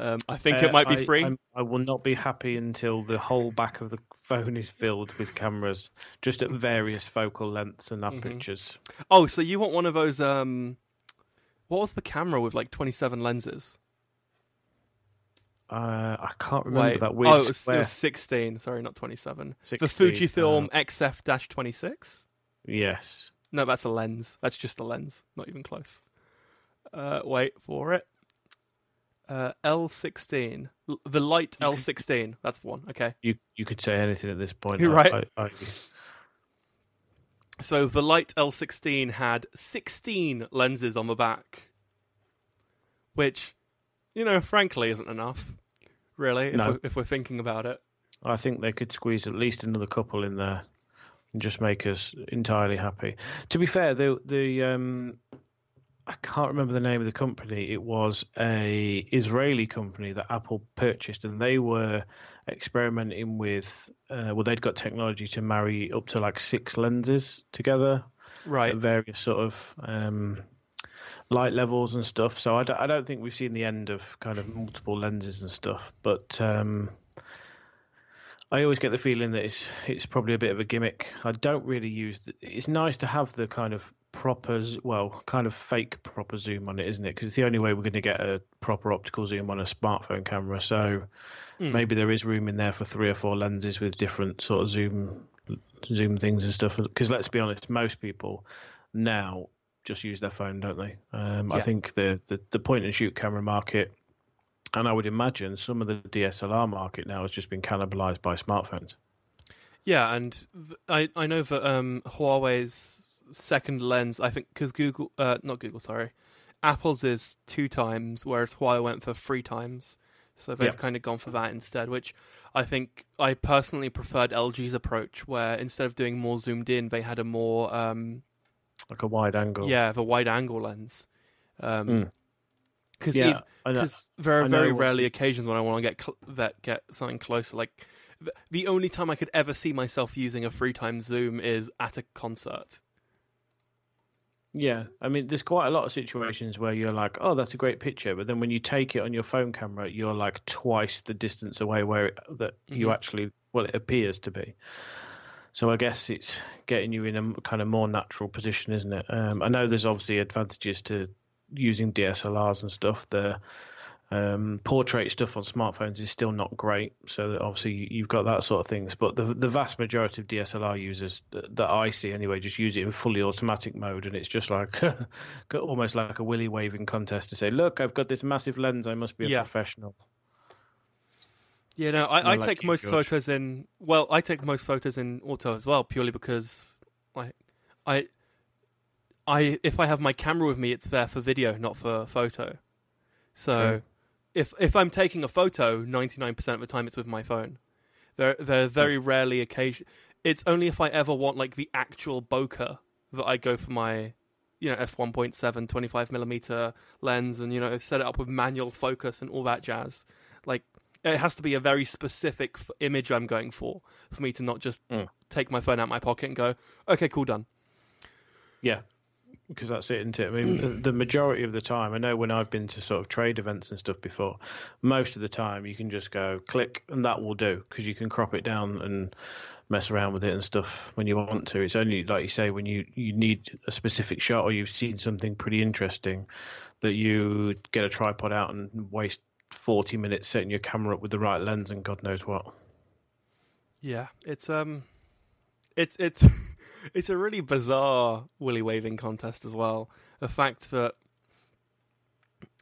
Um, I think it Uh, might be I- free. I'm- I will not be happy until the whole back of the phone is filled with cameras, just at various focal lengths and apertures. Oh, so you want one of those? Um, what was the camera with like twenty-seven lenses? Uh, I can't remember Wait, that weird oh, it was, it was sixteen. Sorry, not twenty-seven. The Fujifilm uh, XF-26. yes. No, that's a lens. That's just a lens. Not even close. Uh, wait for it. Uh, L16. The light L16. That's the one. Okay. You you could say anything at this point. You're right. I, I, So the light L16 had 16 lenses on the back, which, you know, frankly, isn't enough. Really, if, No. we're, if we're thinking about it. I think they could squeeze at least another couple in there and just make us entirely happy. To be fair, the the um, I can't remember the name of the company. It was a Israeli company that Apple purchased, and they were experimenting with. Uh, well, they'd got technology to marry up to like six lenses together Right. various sort of um, light levels and stuff. So I don't, don't think we've seen the end of kind of multiple lenses and stuff. But um, I always get the feeling that it's it's probably a bit of a gimmick. I don't really use. The, it's nice to have the kind of proper, well, kind of fake proper zoom on it, isn't it? Because it's the only way we're going to get a proper optical zoom on a smartphone camera. So Hmm. maybe there is room in there for three or four lenses with different sort of zoom zoom things and stuff. Because let's be honest, most people now just use their phone, don't they? Um, I think the, the the point and shoot camera market, and I would imagine some of the DSLR market now has just been cannibalized by smartphones. Yeah, and I I know that um, Huawei's second lens, I think, because Google, uh, not Google, sorry, Apple's is two times, whereas Huawei went for three times. So they've Yeah. kind of gone for that instead, which I think I personally preferred LG's approach, where instead of doing more zoomed in, they had a more um, Like a wide angle. yeah, the wide angle lens. Because Mm. yeah. There are very rarely occasions when I want to get cl- that get something closer. Like th- the only time I could ever see myself using a three times zoom is at a concert. Yeah, I mean, there's quite a lot of situations where you're like, "Oh, that's a great picture," but then when you take it on your phone camera, you're like twice the distance away where it, that you Mhm. actually, well, it appears to be. So I guess it's getting you in a kind of more natural position, isn't it? Um, I know there's obviously advantages to using DSLRs and stuff. The um, portrait stuff on smartphones is still not great, so obviously you- you've got that sort of things. But the the vast majority of DSLR users that, that I see anyway just use it in fully automatic mode, and it's just like almost like a willy waving contest to say, "Look, I've got this massive lens. I must be a Yeah. professional." Yeah, no, I, I like take you, most George. photos in. Well, I take most photos in auto as well, purely because I, I, I if I have my camera with me, it's there for video, not for photo. So, True. If if I'm taking a photo, ninety nine percent of the time it's with my phone. There, there very rarely occasion. It's only if I ever want like the actual bokeh that I go for my, you know, f 1.7 25 millimeter lens, and you know, set it up with manual focus and all that jazz. Like it has to be a very specific f- image I'm going for for me to not just Mm. take my phone out my pocket and go, okay, cool, done. Yeah, because that's it, isn't it? I mean, the, the majority of the time, I know when I've been to sort of trade events and stuff before, most of the time you can just go click and that will do because you can crop it down and mess around with it and stuff when you want to. It's only like you say when you you need a specific shot or you've seen something pretty interesting that you get a tripod out and waste 40 minutes setting your camera up with the right lens and God knows what. Yeah, it's um, it's it's it's a really bizarre willy waving contest as well. The fact that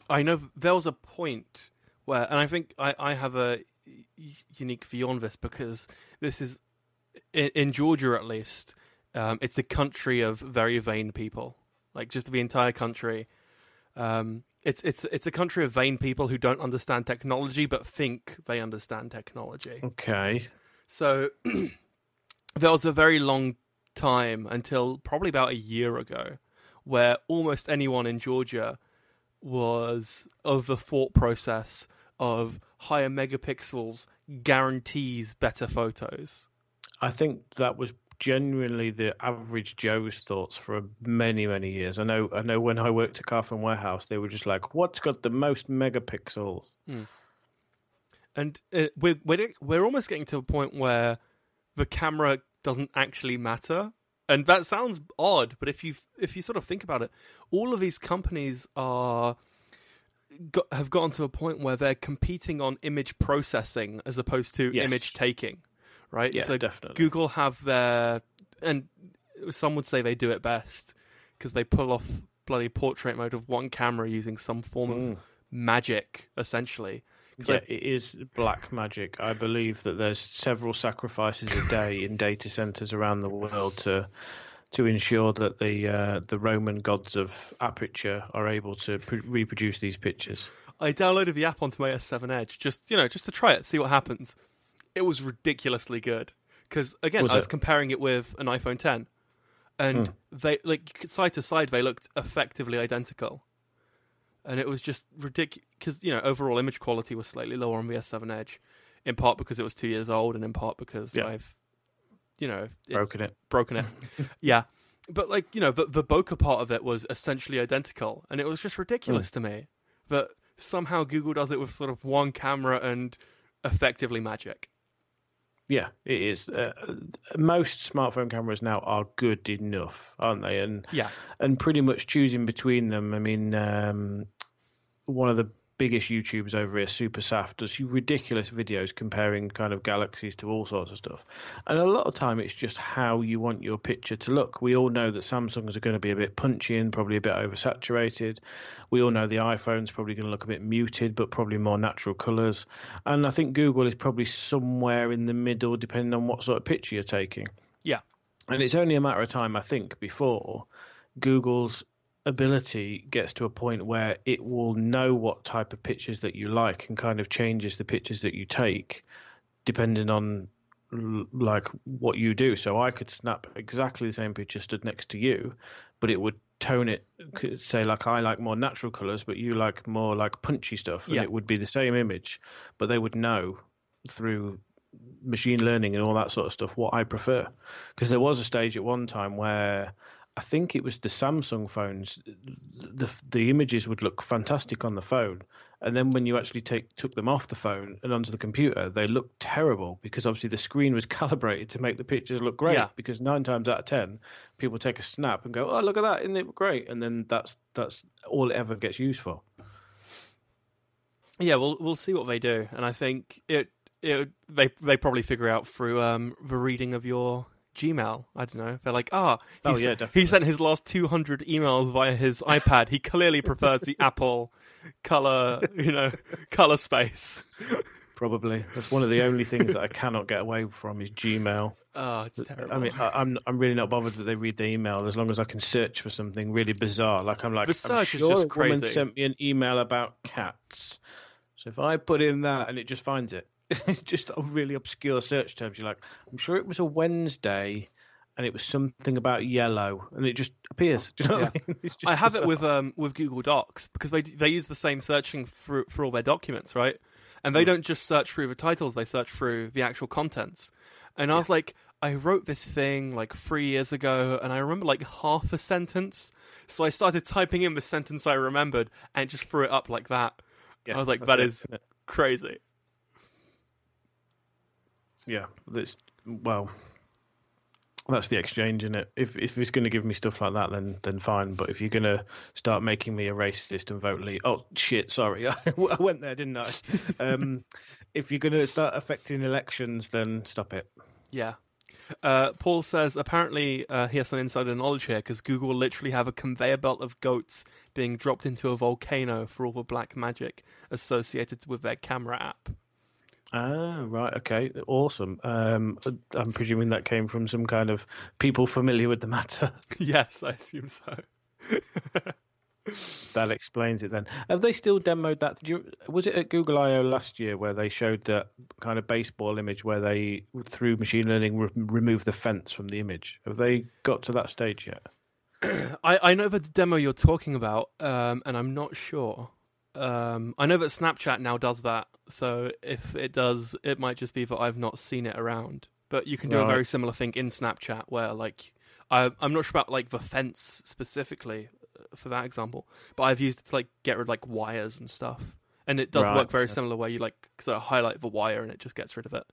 I know there was a point where, and I think I I have a unique view on this because this is in, in Georgia at least. Um, it's a country of very vain people, like just the entire country. Um, it's it's it's a country of vain people who don't understand technology but think they understand technology. Okay. So there was a very long time until probably about a year ago where almost anyone in Georgia was of the thought process of higher megapixels guarantees better photos. I think that was genuinely the average Joe's thoughts for many, many years. I know I know when I worked at Carphone Warehouse, they were just like, What's got the most megapixels? And uh, we're, we're we're almost getting to a point where the camera doesn't actually matter. And that sounds odd, but if you if you sort of think about it, all of these companies are got, have gotten to a point where they're competing on image processing as opposed to Yes. image taking, right? Yeah, so definitely. Google have their and some would say they do it best because they pull off bloody portrait mode of one camera using some form of Mm. magic, essentially. 'Cause Yeah, it is black magic. I believe that there's several sacrifices a day in data centers around the world to to ensure that the uh, the Roman gods of aperture are able to pr- reproduce these pictures. I downloaded the app onto my S7 Edge just you know just to try it, see what happens. It was ridiculously good because again Was I was it? comparing it with an iPhone 10, and Hmm. they like side to side they looked effectively identical, and it was just ridiculous because you know overall image quality was slightly lower on the S7 Edge, in part because it was two years old and in part because Yeah. I've you know Broken it. broken it. yeah. But like, you know, the the bokeh part of it was essentially identical and it was just ridiculous to me that somehow Google does it with sort of one camera and effectively magic. Yeah, it is. Uh, most smartphone cameras now are good enough, aren't they? And Yeah. and pretty much choosing between them. I mean, um, one of the biggest YouTubers over here, SuperSaf, does ridiculous videos comparing kind of galaxies to all sorts of stuff. And a lot of time, it's just how you want your picture to look. We all know that Samsungs are going to be a bit punchy and probably a bit oversaturated. We all know the iPhone's probably going to look a bit muted, but probably more natural colours. And I think Google is probably somewhere in the middle, depending on what sort of picture you're taking. Yeah. And it's only a matter of time, I think, before Google's ability gets to a point where it will know what type of pictures that you like and kind of changes the pictures that you take depending on like what you do. So I could snap exactly the same picture stood next to you, but it would tone it could say like I like more natural colors, but you like more like punchy stuff, and Yeah. it would be the same image, but they would know through machine learning and all that sort of stuff what I prefer. Because there was a stage at one time where I think it was the Samsung phones. The the images would look fantastic on the phone, and then when you actually take took them off the phone and onto the computer, they looked terrible because obviously the screen was calibrated to make the pictures look great. Yeah. Because nine times out of ten, people take a snap and go, "Oh, look at that! Isn't it great?" And then that's that's all it ever gets used for. Yeah, we'll we'll see what they do, and I think it it they they probably figure out through um the reading of your Gmail. I don't know. They're like, ah, he Oh, s- yeah, he sent his last two hundred emails via his iPad. He clearly prefers the Apple color, you know, color space. Probably that's one of the only things that I cannot get away from is Gmail. Oh, it's terrible. I mean, I, I'm I'm really not bothered that they read the email as long as I can search for something really bizarre. Like I'm like, The I'm search is just a woman sent me an email about cats. So if I put in that and it just finds it, just a really obscure search terms. You're like, I'm sure it was a Wednesday, and it was something about yellow, and it just appears. You know what I mean? I have it with um with Google Docs because they they use the same searching for for all their documents, right? And they don't just search through the titles; they search through the actual contents. And I was like, I wrote this thing like three years ago, and I remember like half a sentence. So I started typing in the sentence I remembered, and it just threw it up like that. Yeah, I was like, that is it? crazy. Yeah, that's well. That's the exchange, in it? If if it's going to give me stuff like that, then then fine. But if you're going to start making me a racist and vote Leave, oh shit, sorry, I went there, didn't I? Um, if you're going to start affecting elections, then stop it. Yeah. Uh, Paul says apparently uh, he has some insider knowledge here because Google literally have a conveyor belt of goats being dropped into a volcano for all the black magic associated with their camera app. Ah, right, okay, awesome. Um, I'm presuming that came from some kind of people familiar with the matter. yes, I assume so. that explains it then. Have they still demoed that? Did you, was it at Google I/O last year where they showed that kind of baseball image where they, through machine learning, re- remove the fence from the image? Have they got to that stage yet? I, I know the demo you're talking about, um, and I'm not sure. Um, I know that Snapchat now does that, so if it does, it might just be that I've not seen it around. But you can do a very similar thing in Snapchat, where like I, I'm not sure about like the fence specifically uh, for that example, but I've used it to like get rid of like wires and stuff, and it does Right, work very okay. similar where you like sort of highlight the wire and it just gets rid of it.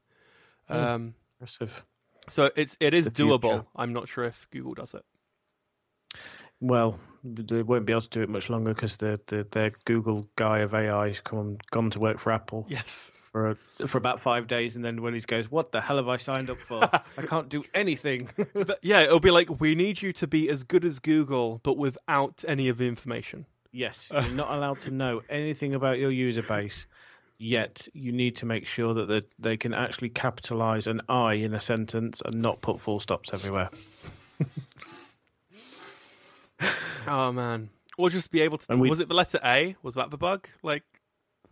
Hmm. Um, Impressive. so it's it is The future. doable. I'm not sure if Google does it. Well, they won't be able to do it much longer because the, the their Google guy of AI has come gone to work for Apple Yes. for a, for about five days, and then when he goes, "What the hell have I signed up for? I can't do anything." Yeah, it'll be like we need you to be as good as Google, but without any of the information. yes, you're not allowed to know anything about your user base. Yet you need to make sure that they, they can actually capitalize an I in a sentence and not put full stops everywhere. Oh man, or just be able to. We- was it the letter A? Was that the bug? Like,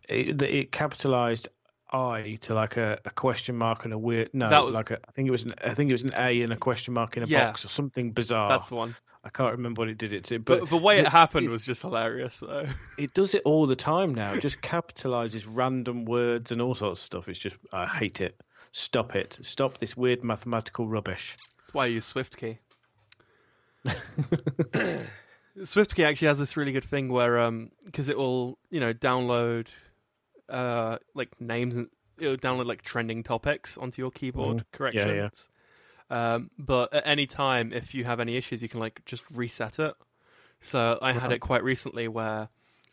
It, it capitalized I to like a, a question mark and a weird no, That was- like a, I think it was an I think it was an A and a question mark in a Yeah. box or something bizarre. that's the one. I can't remember what it did it to, But, but the way it the- happened was just hilarious. So. it does it all the time now. It just capitalizes random words and all sorts of stuff. It's just I hate it. Stop it. Stop this weird mathematical rubbish. That's why I use SwiftKey. SwiftKey actually has this really good thing where, um, because it will, you know, download, uh, like names and it'll download like trending topics onto your keyboard Mhm. corrections. yeah. Um, but at any time, if you have any issues, you can like just reset it. So I had it quite recently where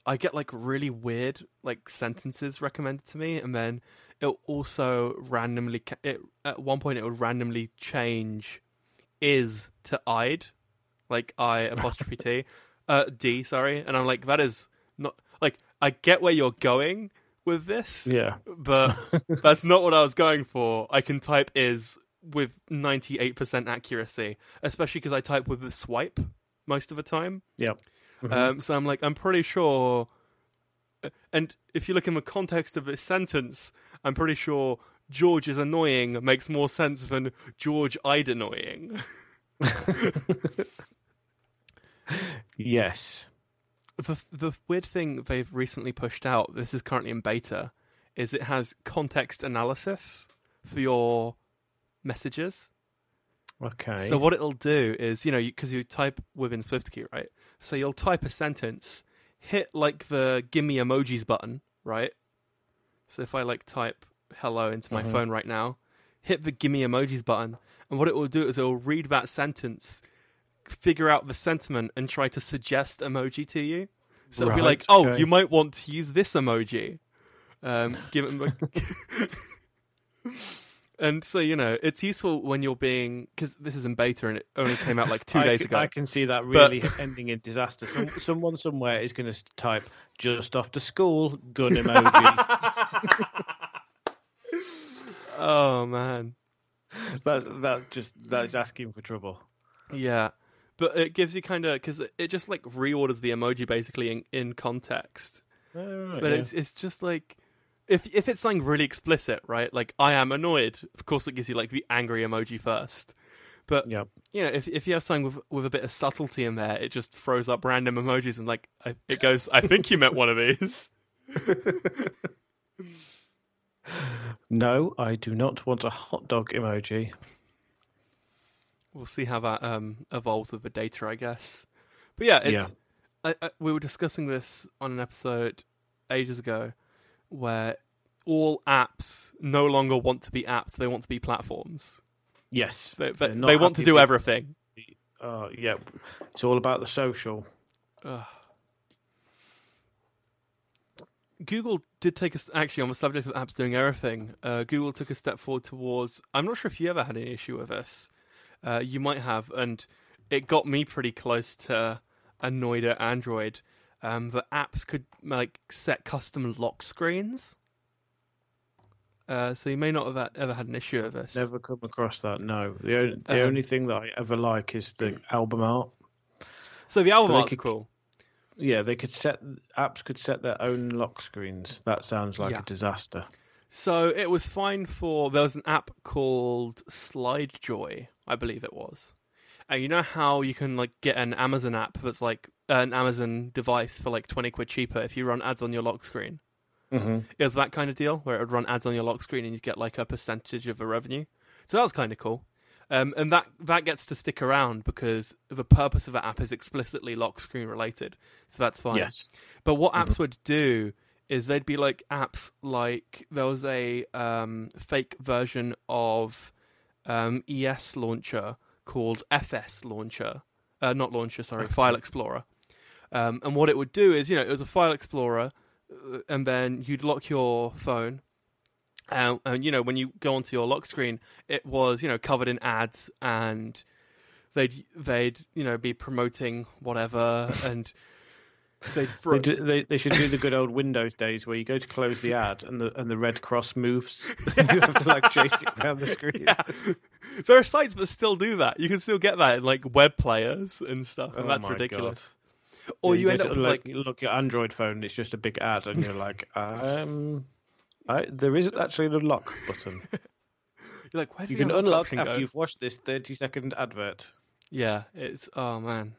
I get like really weird like sentences recommended to me, and then it also randomly ca- it at one point it would randomly change is to I'd, like I apostrophe T, uh, D, sorry, and I'm like that is not like I get where you're going with this, Yeah. but that's not what I was going for. I can type is with 98% accuracy, especially because I type with the swipe most of the time. Yep. Mhm. Um, so I'm like, I'm pretty sure. And if you look in the context of this sentence, I'm pretty sure George is annoying makes more sense than George I'd annoying. yes. the the weird thing they've recently pushed out, this is currently in beta, is it has context analysis for your messages. Okay. So what it'll do is, you know, because you, type within SwiftKey, right? So you'll type a sentence, hit like the "give me emojis" button, right? So if I like type "hello" into my Mhm. phone right now, hit the "give me emojis" button, and what it will do is it will read that sentence, figure out the sentiment, and try to suggest emoji to you. So it'll be like, "Oh, okay. you might want to use this emoji." Um, give it. And so you know, it's useful when you're being because this is in beta and it only came out like two days c- ago. I can see that But- really ending in disaster. Some, someone somewhere is going to type just off to school gun emoji. oh man, that that just that is asking for trouble. yeah, but it gives you kind of because it, it just like reorders the emoji basically in, in context. Oh, Alright, But yeah. it's it's just like if if it's something really explicit, right? Like I am annoyed. Of course, it gives you like the angry emoji first. But yeah. you know, if if you have something with with a bit of subtlety in there, it just throws up random emojis and like I, it goes. I think you meant one of these. No, I do not want a hot dog emoji. We'll see how that um, evolves with the data, I guess. But yeah, it's. I, I, we were discussing this on an episode ages ago, where all apps no longer want to be apps; they want to be platforms. Yes. They, they, they want to do with- everything. Uh, yeah. It's all about the social. Ugh. Google did take us actually on the subject of apps doing everything. Uh, Google took a step forward towards. I'm not sure if you ever had an issue with this. Uh, you might have, and it got me pretty close to annoyed at Android. Um, the apps could like set custom lock screens. Uh, so you may not have ever had an issue with this. Never come across that. No. The, o- the Um, only thing that I ever like is the album art. So the album So art's could- cool. Yeah, they could set apps could set their own lock screens. That sounds like Yeah. a disaster. So it was fine for there was an app called SlideJoy, I believe it was. And you know how you can like get an Amazon app that's like an Amazon device for like twenty quid cheaper if you run ads on your lock screen. Mm-hmm. It was that kind of deal where it would run ads on your lock screen and you get like a percentage of the revenue. So that was kind of cool. Um, and that that gets to stick around because the purpose of the app is explicitly lock screen related. So that's fine. Yes. But what apps would do is they'd be like apps like there was a um, fake version of um, ES launcher called FS launcher, uh, not launcher, sorry. File Explorer. Um, and what it would do is, you know, it was a file explorer, uh, and then you'd lock your phone. Um, and you know, when you go onto your lock screen, it was you know covered in ads, and they'd they'd you know be promoting whatever, and they'd They, do, they they should do the good old Windows days where you go to close the ad and the and the red cross moves. you have to like chase it around the screen. yeah. There are sites that still do that. You can still get that in like web players and stuff, and Oh that's ridiculous. Or Yeah, you end up to, with like, look your Android phone. It's just a big ad, and you're like, um, I, there isn't actually an lock button. you're like, where do You the can unlock unlock after go? you've watched this 30 second advert. Yeah, it's oh man,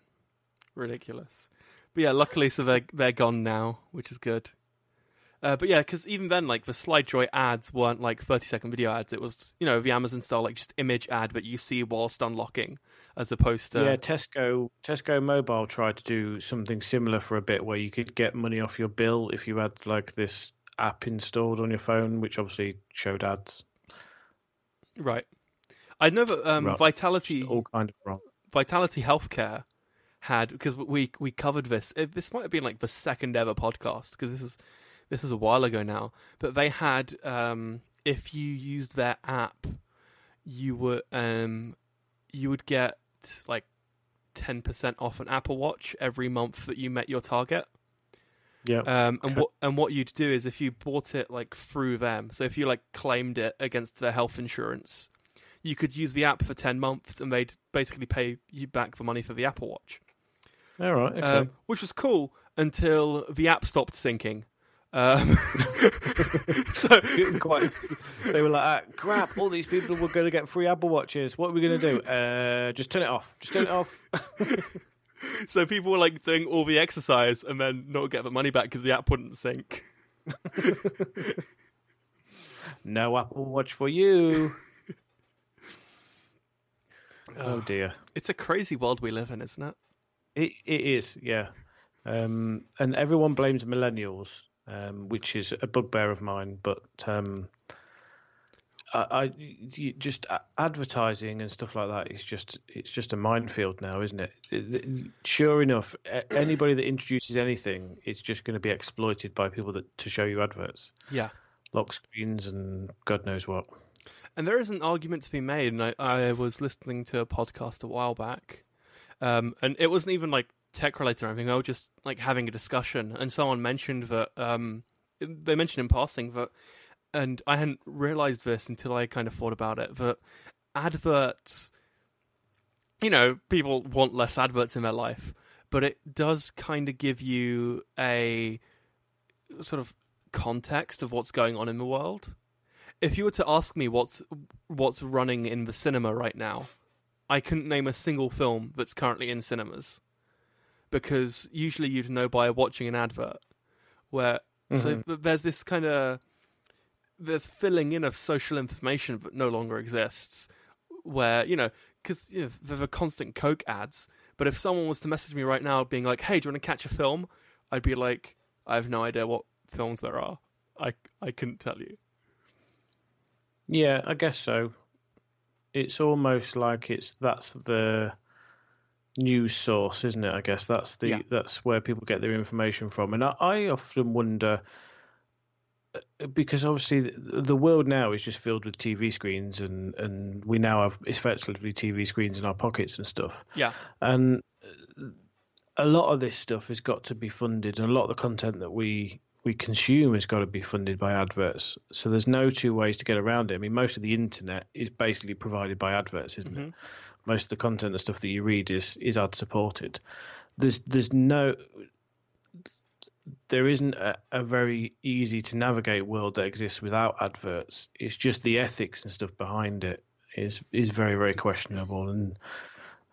ridiculous. But yeah, luckily, so they're they're gone now, which is good. Uh, but yeah, because even then, like the SlideJoy ads weren't like thirty second video ads. It was you know the Amazon style, like just image ad, but you see whilst unlocking, as opposed to Yeah, Tesco Tesco Mobile tried to do something similar for a bit, where you could get money off your bill if you had like this app installed on your phone, which obviously showed ads. right. I know that um, Vitality all kind of wrong. Vitality Healthcare had because we we covered this. It, this might have been like the second ever podcast because this is this is a while ago now. But they had um, if you used their app, you were um, you would get like ten percent off an Apple Watch every month that you met your target. Yeah, Um, and what and what you'd do is if you bought it like through them, so if you like claimed it against their health insurance, you could use the app for ten months, and they'd basically pay you back the money for the Apple Watch, all right. Okay. um, which was cool until the app stopped syncing. Um, so Didn't quite. They were like, ah, "Crap! All these people were going to get free Apple Watches. What are we going to do? Uh, just turn it off. Just turn it off." so people were like doing all the exercise and then not get the money back because the app wouldn't sync. no Apple Watch for you. Oh dear. It's a crazy world we live in, isn't it? It it is, yeah. Um, and everyone blames millennials, um, which is a bugbear of mine. But um, I, I just advertising and stuff like that is just it's just a minefield now, isn't it- Sure enough, anybody that introduces anything, it's just going to be exploited by people that to show you adverts, Yeah. lock screens, and God knows what. And there is an argument to be made, and I, I was listening to a podcast a while back, um, and it wasn't even like tech related or anything. I was just like having a discussion, and someone mentioned that um, they mentioned in passing that, and I hadn't realized this until I kind of thought about it that adverts, you know, people want less adverts in their life, but it does kind of give you a sort of context of what's going on in the world if you were to ask me what's what's running in the cinema right now, I couldn't name a single film that's currently in cinemas. Because usually you'd know by watching an advert. Where so Mhm. but there's this kind of there's filling in of social information that no longer exists. Where you know because you know, there are constant Coke ads. But if someone was to message me right now, being like, "Hey, do you want to catch a film?" I'd be like, "I have no idea what films there are. I I couldn't tell you." Yeah, I guess so. It's almost like it's that's the news source, isn't it? I guess that's the Yeah. that's where people get their information from, and I, I often wonder uh, because obviously the, world now is just filled with TV screens, and and we now have effectively TV screens in our pockets and stuff, Yeah. and uh, a lot of this stuff has got to be funded, and a lot of the content that we we consume has got to be funded by adverts. So there's no two ways to get around it. I mean, most of the internet is basically provided by adverts, isn't it? Mhm. Most of the content and stuff that you read is is ad supported. There's there's no there isn't a, a very easy to navigate world that exists without adverts. It's just the ethics and stuff behind it is is very very questionable, and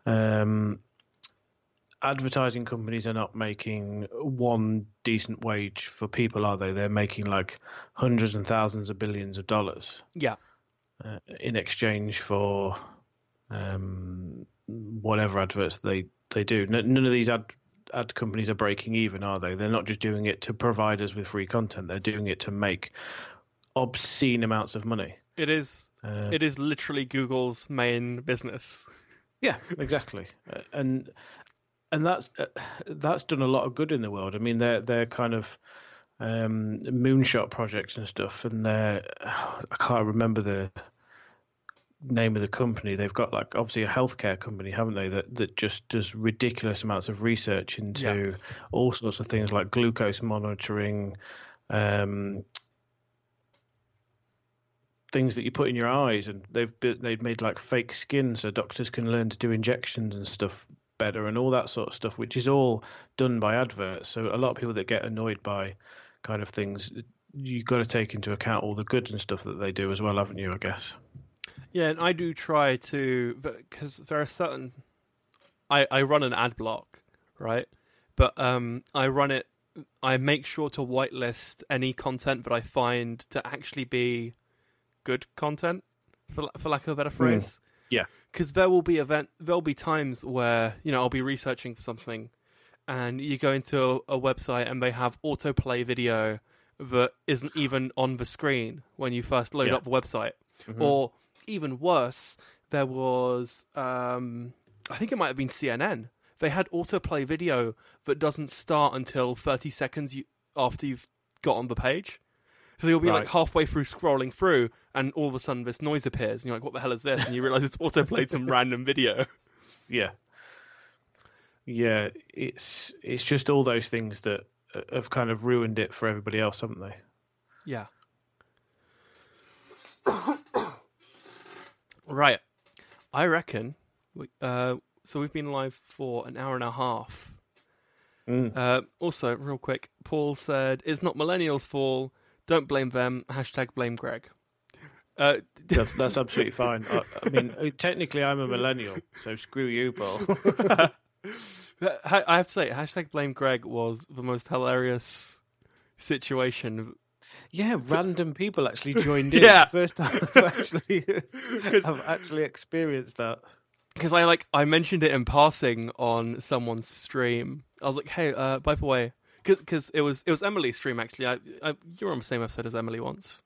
um, advertising companies are not making one decent wage for people, are they? They're making like hundreds and thousands of billions of dollars Yeah. uh, in exchange for um, whatever adverts they they do. N- none of these ad ad companies are breaking even, are they? They're not just doing it to provide us with free content. They're doing it to make obscene amounts of money. It is. Uh, It is literally Google's main business. Yeah, exactly, Uh, and and that's uh, that's done a lot of good in the world. I mean, they're they're kind of um, moonshot projects and stuff, and they're I can't remember the name of the company. They've got like obviously a healthcare company, haven't they? That that just does ridiculous amounts of research into all sorts of things like glucose monitoring. Um, things that you put in your eyes, and they've they've made like fake skin so doctors can learn to do injections and stuff better, and all that sort of stuff, which is all done by adverts. So a lot of people that get annoyed by kind of things, you've got to take into account all the good and stuff that they do as well, haven't you? I guess. Yeah, and I do try to because there are certain. I I run an ad block, right? But um, I run it. I make sure to whitelist any content that I find to actually be good content, for for lack of a better phrase. Yeah. Because there will be event. There'll be times where you know I'll be researching for something, and you go into a, a website and they have autoplay video that isn't even on the screen when you first load Yeah. up the website Mhm. or even worse, there was um, I think it might have been CNN. They had autoplay video that doesn't start until 30 seconds you, after you've got on the page. So you'll be like halfway through scrolling through, and all of a sudden this noise appears, and you're like, "What the hell is this?" And you realize it's autoplayed some random video. Yeah. Yeah, it's it's just all those things that uh, have kind of ruined it for everybody else, haven't they? Yeah. right. I reckon. we- Uh, so we've been live for an hour and a half. Mm. Uh, also, real quick, Paul said, "It's not millennials' fault. Don't blame them." Hashtag blame Greg. Uh, That's that's absolutely fine. I, I mean, uh, technically, I'm a millennial, so screw you, Paul. I I have to say, hashtag blame Greg was the most hilarious situation. yeah, random people actually joined in. Yeah. first time I've actually I've actually experienced that. because I like I mentioned it in passing on someone's stream. I was like, "Hey, uh, by the way," because it was it was Emily's stream actually. I, I you were on the same episode as Emily once,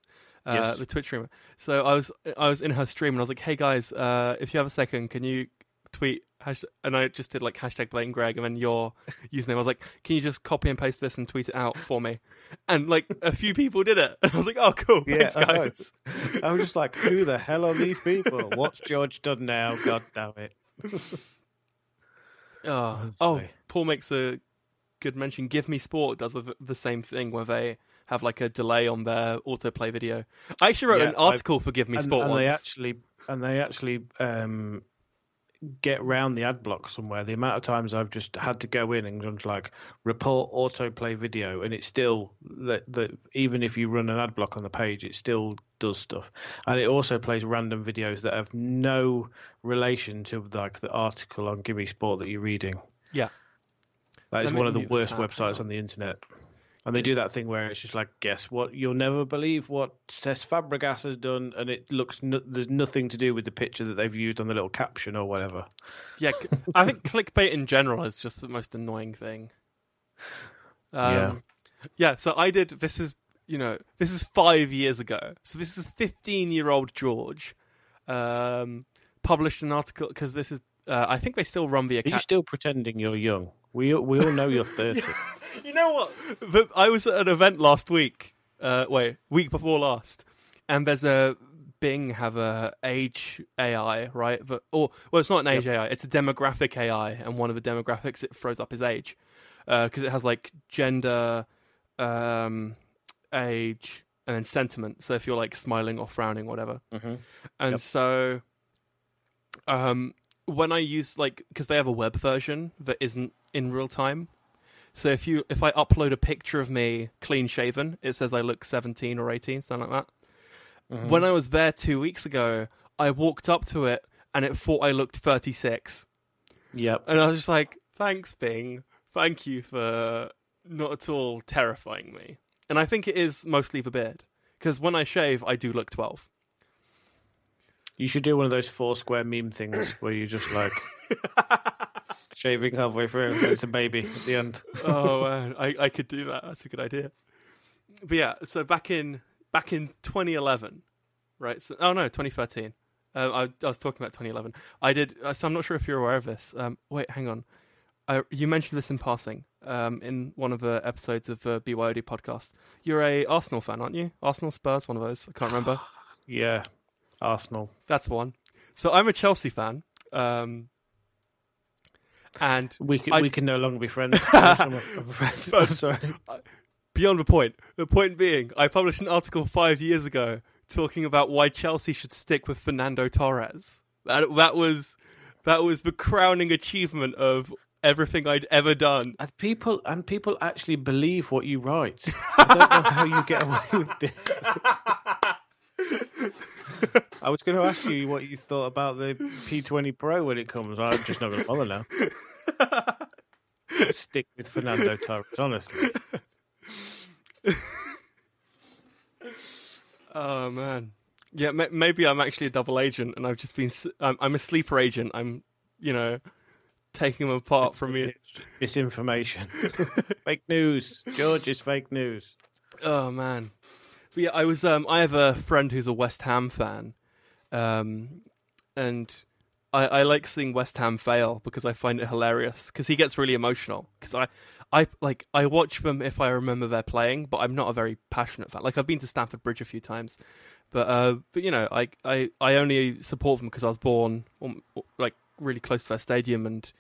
uh, Yes. the Twitch streamer. So I was I was in her stream and I was like, "Hey guys, uh, if you have a second, can you tweet?" Hashtag, and I just did like hashtag blame Greg and then your username. I was like, "Can you just copy and paste this and tweet it out for me?" And like a few people did it. And I was like, "Oh, cool, Yeah, thanks I guys." I was just like, who the hell are these people? What's George done now? God damn it! Oh, oh, Paul makes a good mention. Give Me Sport does the, the same thing where they have like a delay on their autoplay video. I actually wrote Yeah, an article for Give Me and, Sport and once. they actually and they actually um, get round the ad block somewhere. The amount of times I've just had to go in and just like report autoplay video, and it still that that even if you run an ad block on the page, it still does stuff, and it also plays random videos that have no relation to like the article on Gimme Sport that you're reading. Yeah. That is one of the mute the worst websites on. on the internet. And they do that thing where it's just like, guess what? You'll never believe what Cesc Fabregas has done, and it looks no, there's nothing to do with the picture that they've used on the little caption or whatever. Yeah, I think clickbait in general is just the most annoying thing. Um, Yeah. Yeah. So I did. This is you know this is five years ago. So this is fifteen year old George um, published an article because this is. Uh, I think they still run the Are you still pretending you're young? We we all know you're thirty. You know what? The- I was at an event last week. Uh, wait, week before last, and there's a Bing have a age AI, right? But or well, it's not an age AI. It's a demographic AI, and one of the demographics it throws up is age, because it has like gender, um, age, and then sentiment. So if you're like smiling or frowning, whatever. hmm And Yep. so, um, when I use like because they have a web version that isn't in real time, So if you if I upload a picture of me clean shaven, it says I look 17 or 18, something like that. Mhm. When I was there two weeks ago, I walked up to it and it thought I looked 36. Yep. And I was just like, thanks, Bing. Thank you for not at all terrifying me. And I think it is mostly the beard. Because when I shave, I do look 12. You should do one of those four square meme things where you just like shaving halfway through and it's a baby at the end. oh, man. I, I could do that. That's a good idea. But yeah, so back in back in 2011, right? So, oh, no, 2013. Uh, I, I was talking about 2011. I did, uh, so I'm not sure if you're aware of this. Um, wait, hang on. I, you mentioned this in passing um, in one of the episodes of the BYOD podcast. You're a Arsenal fan, aren't you? Arsenal Spurs, one of those. I can't remember. Yeah. Arsenal. That's one. So I'm a Chelsea fan. Um, and We can I- we can no longer be friends. I'm afraid. I'm sorry. beyond the point, the point being, I published an article five years ago talking about why Chelsea should stick with Fernando Torres. That, that was that was the crowning achievement of everything I'd ever done. And people and people actually believe what you write. I don't know how you get away with this. I was going to ask you what you thought about the P20 Pro when it comes. I'm just not going to bother now. Stick with Fernando Torres, honestly. Oh man, yeah. ma maybe I'm actually a double agent, and I've just been. s- I'm, I'm a sleeper agent. I'm, you know, taking them apart from me. Misinformation. fake news. George is fake news. Oh man, but yeah, I was. Um, I have a friend who's a West Ham fan, um, and I, I like seeing West Ham fail because I find it hilarious. Because he gets really emotional. Because I, I like I watch them if I remember they're playing, but I'm not a very passionate fan. Like I've been to Stamford Bridge a few times, but uh, but you know, I I, I only support them because I was born um, like really close to their stadium, and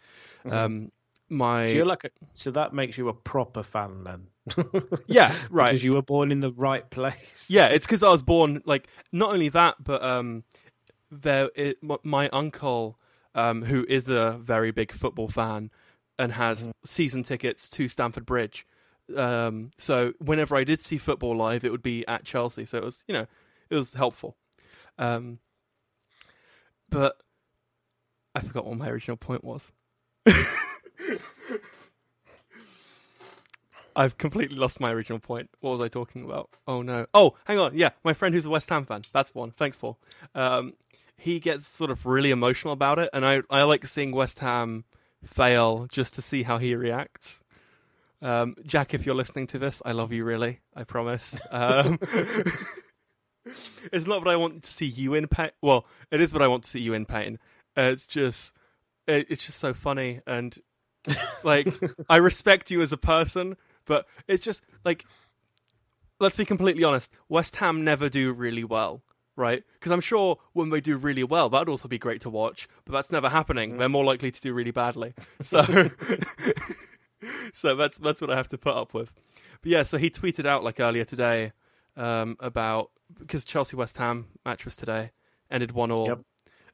um, my So you're like a, so that makes you a proper fan then. yeah right Because you were born in the right place. Yeah, it's because I was born like not only that, but um, there it, my uncle, um, who is a very big football fan and has season tickets to Stamford Bridge. Um, so whenever I did see football live, it would be at Chelsea. So it was, you know, it was helpful. Um, but I forgot what my original point was. I've completely lost my original point. What was I talking about? Oh no. Oh, hang on. Yeah, my friend who's a West Ham fan. That's one. Thanks, Paul. Um, he gets sort of really emotional about it, and I I like seeing West Ham fail just to see how he reacts. Um, Jack, if you're listening to this, I love you really. I promise. Um, it's not what I want to see you in pain. Well, it is what I want to see you in pain. Uh, it's just, it, it's just so funny, and like I respect you as a person, but it's just like, let's be completely honest. West Ham never do really well, right? Because I'm sure when they do really well, that'd also be great to watch, but that's never happening. They're more likely to do really badly. So, so that's that's what I have to put up with. But yeah, so he tweeted out like earlier today um, about because Chelsea West Ham match was today, ended one all, Yep.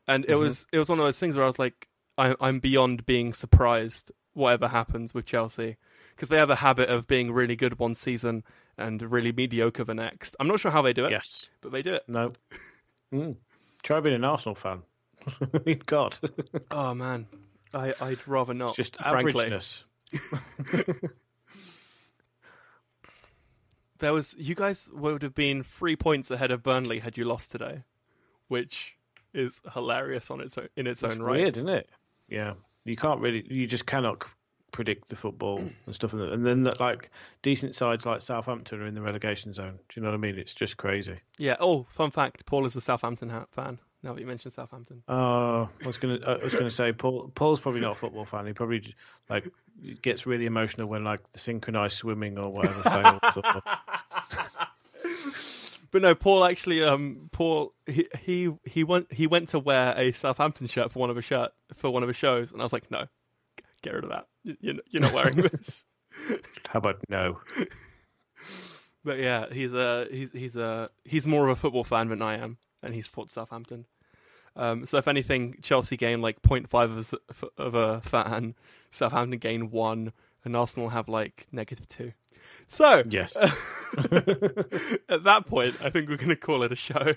and it was it was one of those things where I was like, I, I'm beyond being surprised whatever happens with Chelsea because they have a habit of being really good one season and really mediocre the next. I'm not sure how they do it, Yes. but they do it. No. Mm. Try being an Arsenal fan. God. Oh man, I I'd rather not. Just averageness. There was you guys would have been three points ahead of Burnley had you lost today, which is hilarious on its own, in its It's own right. weird, isn't it? Yeah. You can't really, you just cannot predict the football and stuff. And and then, that, like, decent sides like Southampton are in the relegation zone. Do you know what I mean? It's just crazy. Yeah. Oh, fun fact: Paul is a Southampton ha- fan. Now that you mentioned Southampton. Oh, I was gonna. I was gonna say Paul. Paul's probably not a football fan. He probably like gets really emotional when like the synchronized swimming or whatever fails. Or, But no, Paul actually, um, Paul he he he went he went to wear a Southampton shirt for one of his shirt for one of his shows, and I was like, no, get rid of that. You- You're you're not wearing this. how about no? but yeah, he's a he's he's a he's more of a football fan than I am, and he supports Southampton. Um, so if anything, Chelsea gain like 0.5 of a, of a fan, Southampton gain one, and Arsenal have like negative two. So Yes. at that point, I think we're going to call it a show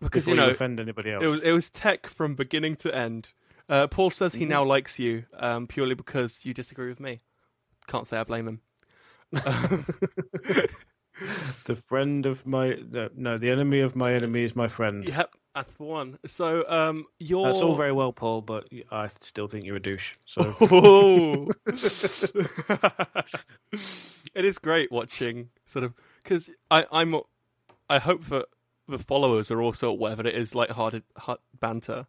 because Before you know offend anybody else. it was it was tech from beginning to end. Uh, Paul says he Mhm. now likes you um, purely because you disagree with me. Can't say I blame him. the friend of my no, the enemy of my enemy is my friend. Yep, that's the one. So um, you're That's all very well, Paul, but I still think you're a douche. So Oh. it is great watching sort of because I I'm I hope that the followers are also aware that it is like hard, hard banter.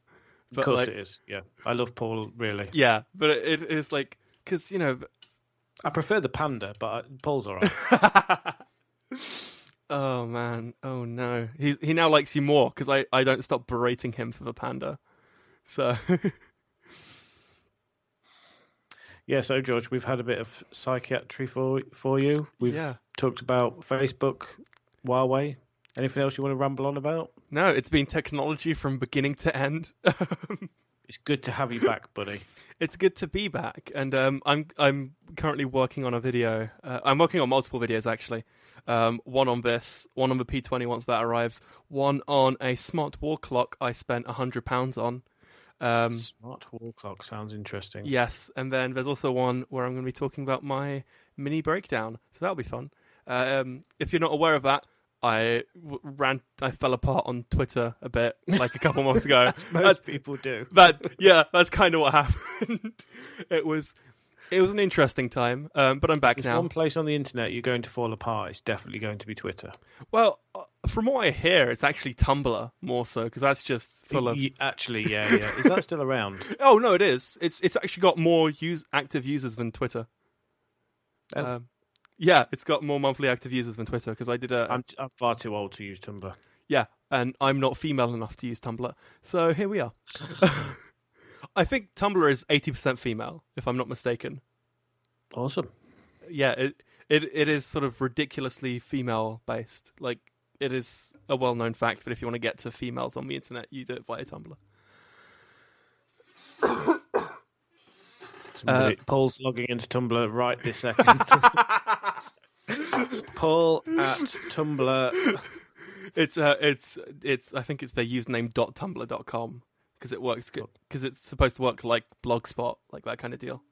But of course like, it is. Yeah, I love Paul really. yeah, but it, it is like because you know. I prefer the panda, but I, Paul's alright. oh man! Oh no! He he now likes you more because I I don't stop berating him for the panda. So yeah. So George, we've had a bit of psychiatry for for you. We've Yeah. talked about Facebook, Huawei. Anything else you want to ramble on about? No, it's been technology from beginning to end. It's good to have you back, buddy. it's good to be back, and um, I'm I'm currently working on a video. Uh, I'm working on multiple videos actually. Um, one on this, one on the P20 once that arrives, one on a smart wall clock I spent hundred pounds on. Um, Smart wall clock sounds interesting. yes, and then there's also one where I'm going to be talking about my mini breakdown, so that'll be fun. Um, if you're not aware of that, I ran, I fell apart on Twitter a bit like a couple months ago. As most people do. that yeah, that's kind of what happened. it was it was an interesting time, um, but I'm back There's now. one place on the internet you're going to fall apart. It's definitely going to be Twitter. Well, uh, from what I hear, it's actually Tumblr more so because that's just full of. Actually, yeah, yeah. Is that still around? Oh no, it is. It's it's actually got more use active users than Twitter. Oh. Um, yeah, it's got more monthly active users than Twitter because I did a I'm, I'm far too old to use Tumblr. yeah, and I'm not female enough to use Tumblr, so here we are. I think Tumblr is eighty percent female, if I'm not mistaken. Awesome. yeah, it it it is sort of ridiculously female based. Like it is a well known fact, but if you want to get to females on the internet, you do it via Tumblr. Somebody, Uh, Paul's logging into Tumblr right this second. Paul at Tumblr. It's uh it's it's I think it's their username dot tumblr dot com because it works because it's supposed to work like Blogspot, like that kind of deal.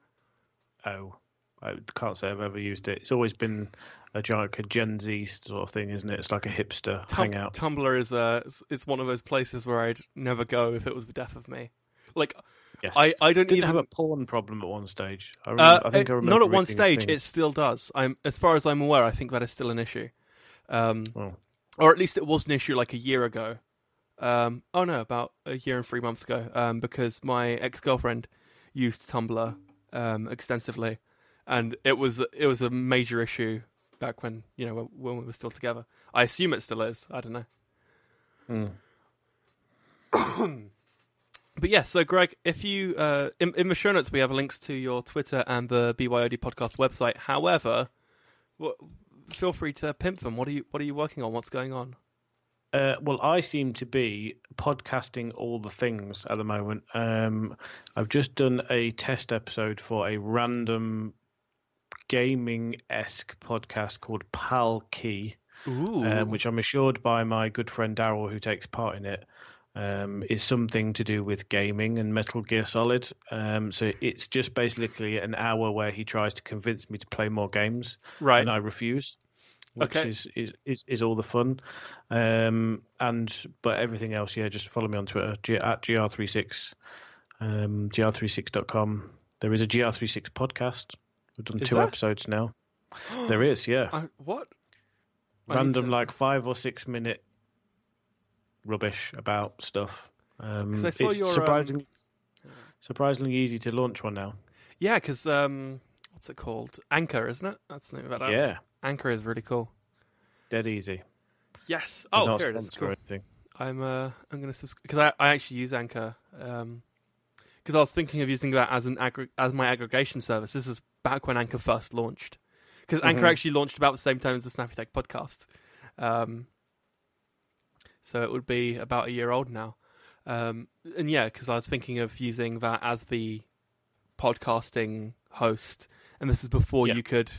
Oh, I can't say I've ever used it. It's always been a giant a Gen Z sort of thing, isn't it? It's like a hipster Tum- hangout. Tumblr is uh it's- it's one of those places where I'd never go if it was the death of me. Like Yes. I I don't didn't even have a porn problem at one stage. I, Uh, I think I remember not at one stage. It still does. I'm as far as I'm aware. I think that is still an issue, um, Oh. or at least it was an issue like a year ago. Um, oh no, about a year and three months ago. Um, because my ex girlfriend used Tumblr um, extensively, and it was it was a major issue back when you know when, when we were still together. I assume it still is. I don't know. Hmm. But yeah, so Greg, if you uh, in, in the show notes we have links to your Twitter and the BYOD podcast website. However, feel free to pimp them. What are you What are you working on? What's going on? Uh, well, I seem to be podcasting all the things at the moment. Um, I've just done a test episode for a random gaming esque podcast called Pal Key, Ooh, um, which I'm assured by my good friend Daryl, who takes part in it, um, is something to do with gaming and Metal Gear Solid. Um, so it's just basically an hour where he tries to convince me to play more games right. and I refuse. Which Okay. is, is, is, is all the fun. Um, and but everything else, yeah, just follow me on Twitter G, at gr36, um, gr36.com. There is a gr36 podcast. We've done Is two there? episodes now. There is, yeah, I, what? I random to- like five or six minute rubbish about stuff. Um, 'Cause I saw it's your, um, surprisingly surprisingly easy to launch one now. Yeah, because um, what's it called? Anchor, isn't it? That's the name of. Yeah, Anchor is really cool. dead easy. Yes. Oh, here it is. Cool. I'm uh I'm gonna subscribe because I, I actually use Anchor um because I was thinking of using that as an aggr- as my aggregation service. This is back when Anchor first launched because Anchor Mhm. actually launched about the same time as the Snappy Tech podcast. Um, so it would be about a year old now. Um, and yeah, because I was thinking of using that as the podcasting host, and this is before Yeah. you could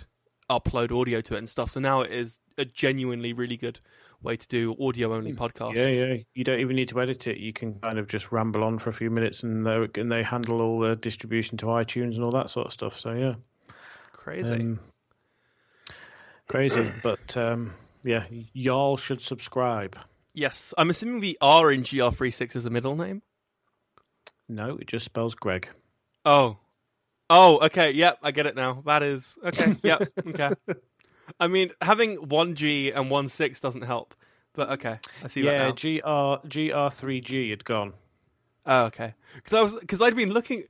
upload audio to it and stuff. So now it is a genuinely really good way to do audio only podcasts. Hmm. Yeah, yeah. You don't even need to edit it. You can kind of just ramble on for a few minutes, and they and they handle all the distribution to iTunes and all that sort of stuff. So yeah, Crazy. Um, crazy. but um, yeah, y'all should subscribe. Yes, I'm assuming the R in GR36 is a middle name. No, it just spells Greg. Oh. Oh, okay. Yep, I get it now. That is okay. Yep. Okay. I mean, having one G and one six doesn't help, but okay, I see yeah, that now. GR GR3G had gone. oh, okay. Because I was because I'd been looking.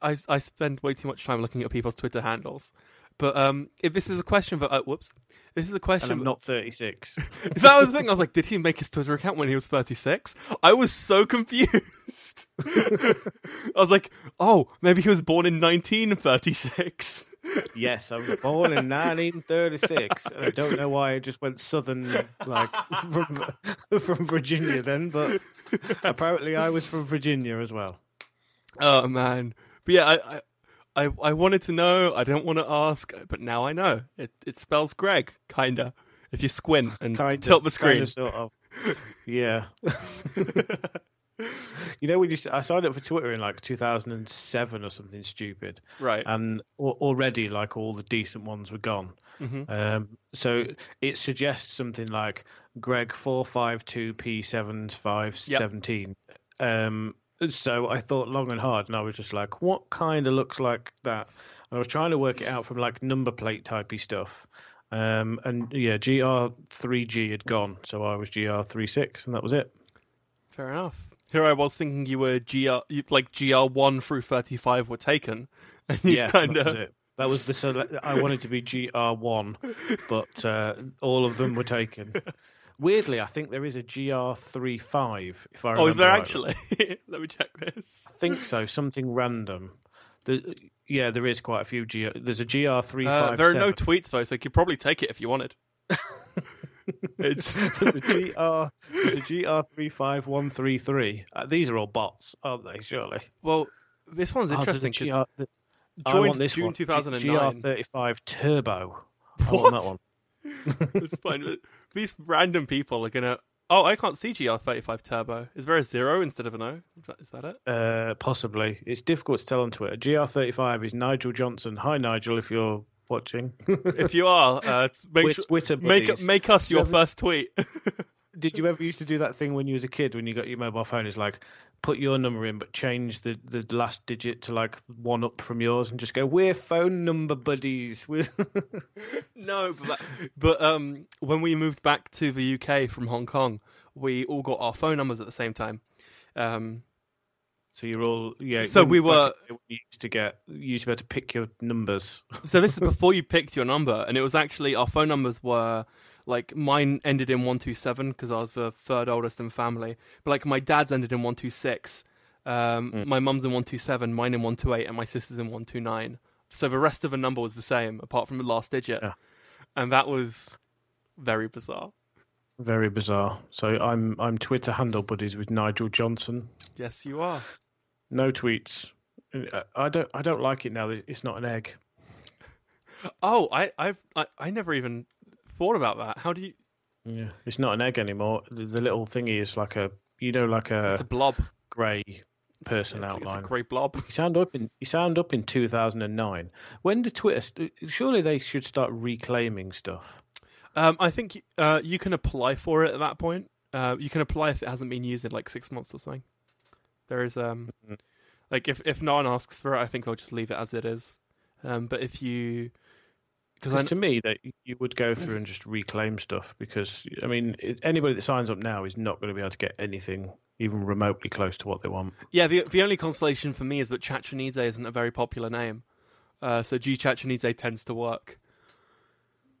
I I spend way too much time looking at people's Twitter handles, but um, if this is a question, but uh, whoops, this is a And question. I'm not 36. that was the thing. I was like, did he make his Twitter account when he was 36? I was so confused. I was like, oh, maybe he was born in 1936. yes, I was born in 1936. and I don't know why I just went southern, like from from Virginia then, but apparently I was from Virginia as well. Oh man, but yeah, I, I, I, I wanted to know. I don't want to ask, but now I know. It it spells Greg, kinda. If you squint and Kind tilt the screen. sort of. Yeah. you know, when you I signed up for Twitter in like 2007 or something stupid, right. and al- already like all the decent ones were gone. hmm Um, so it suggests something like Greg four five two P seven five seventeen. Um, so I thought long and hard, and I was just like, what kind of looks like that? And I was trying to work it out from like number plate typey stuff. Um, and yeah, GR three G had gone, so I was GR three six, and that was it. Fair enough. Here I was thinking you were GR, like GR one through 35 were taken, and you yeah, kind that was of. That was the select. I wanted to be GR one, but uh, all of them were taken. Weirdly, I think there is a GR three five. If I remember. Oh, is there rightly. actually? Let me check this. I think so. Something random. The, yeah, there is quite a few. G, there's a GR three Uh, five. there are no tweets though, so you could probably take it if you wanted. it's there's a GR. There's a GR three five one three three. Uh, These are all bots, aren't they? Surely. well, this one's Oh, interesting because GR, I joined want this June one. 2009. GR thirty five Turbo. I What? want that one. it's fine. but These random people are gonna. Oh, I can't see GR35 Turbo. Is there a zero instead of an O? Is that it? Uh, possibly. It's difficult to tell on Twitter. GR35 is Nigel Johnson. Hi, Nigel, if you're watching. If you are, uh, make Twi- sure, Twitter make make us your first tweet. Did you ever used to do that thing when you was a kid when you got your mobile phone? It's like put your number in, but change the, the last digit to like one up from yours, and just go, "We're phone number buddies." We're... no, but but um, when we moved back to the UK from Hong Kong, we all got our phone numbers at the same time. Um, so you're all yeah. So we were- in the day when You used to get you used to be able to pick your numbers. so this is before you picked your number, and it was actually our phone numbers were like mine ended in one two seven because I was the third oldest in the family, but like my dad's ended in one two six. Um, Mm. My mum's in one two seven, mine in one two eight, and my sister's in one two nine. So the rest of the number was the same, apart from the last digit, Yeah. and that was very bizarre. Very bizarre. So I'm I'm Twitter handle buddies with Nigel Johnson. Yes, you are. No tweets. Uh, I don't I don't like it now. that It's not an egg. Oh, I, I've, I, I never even thought about that. How do you? Yeah, it's not an egg anymore. The, the little thingy is like a you know like a It's a blob. grey person It's, it's a outline. great blob. You sound up in you sound up in 2009. When did Twitter? St- surely they should start reclaiming stuff. Um, I think uh, you can apply for it at that point. Uh, you can apply if it hasn't been used in like six months or something. There is um, Mhm. like if if no one asks for it, I think I'll just leave it as it is. Um, but if you, because to me, that you would go through and just reclaim stuff. Because I mean, anybody that signs up now is not going to be able to get anything even remotely close to what they want. yeah, the the only consolation for me is that Chachanize isn't a very popular name. Uh, so G Chachanize tends to work.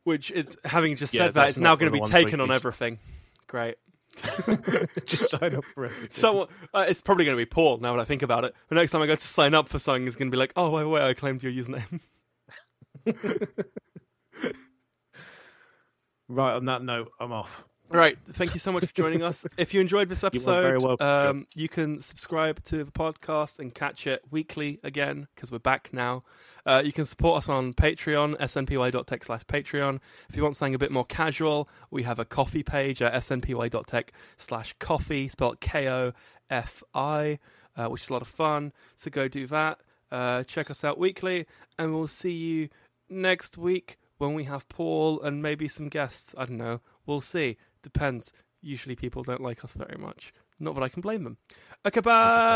Which is having just Yeah, said that, it's now going to be of the ones taken on everything. Great. just sign up for everything. So uh, it's probably going to be Paul now when I think about it. The next time I go to sign up for something, it's going to be like, oh wait, wait, I claimed your username. right. On that note, I'm off. All right, thank you so much for joining us. If you enjoyed this You episode, welcome, um, you can subscribe to the podcast and catch it weekly again because we're back now. Uh, you can support us on Patreon, snpy.tech slash Patreon. If you want something a bit more casual, we have a Ko-fi page at snpy.tech slash coffee, spelled K O F I, uh, which is a lot of fun. So go do that. Uh, check us out weekly, and we'll see you next week when we have Paul and maybe some guests. I don't know. We'll see. Depends. Usually people don't like us very much. Not that I can blame them. Okay, bye.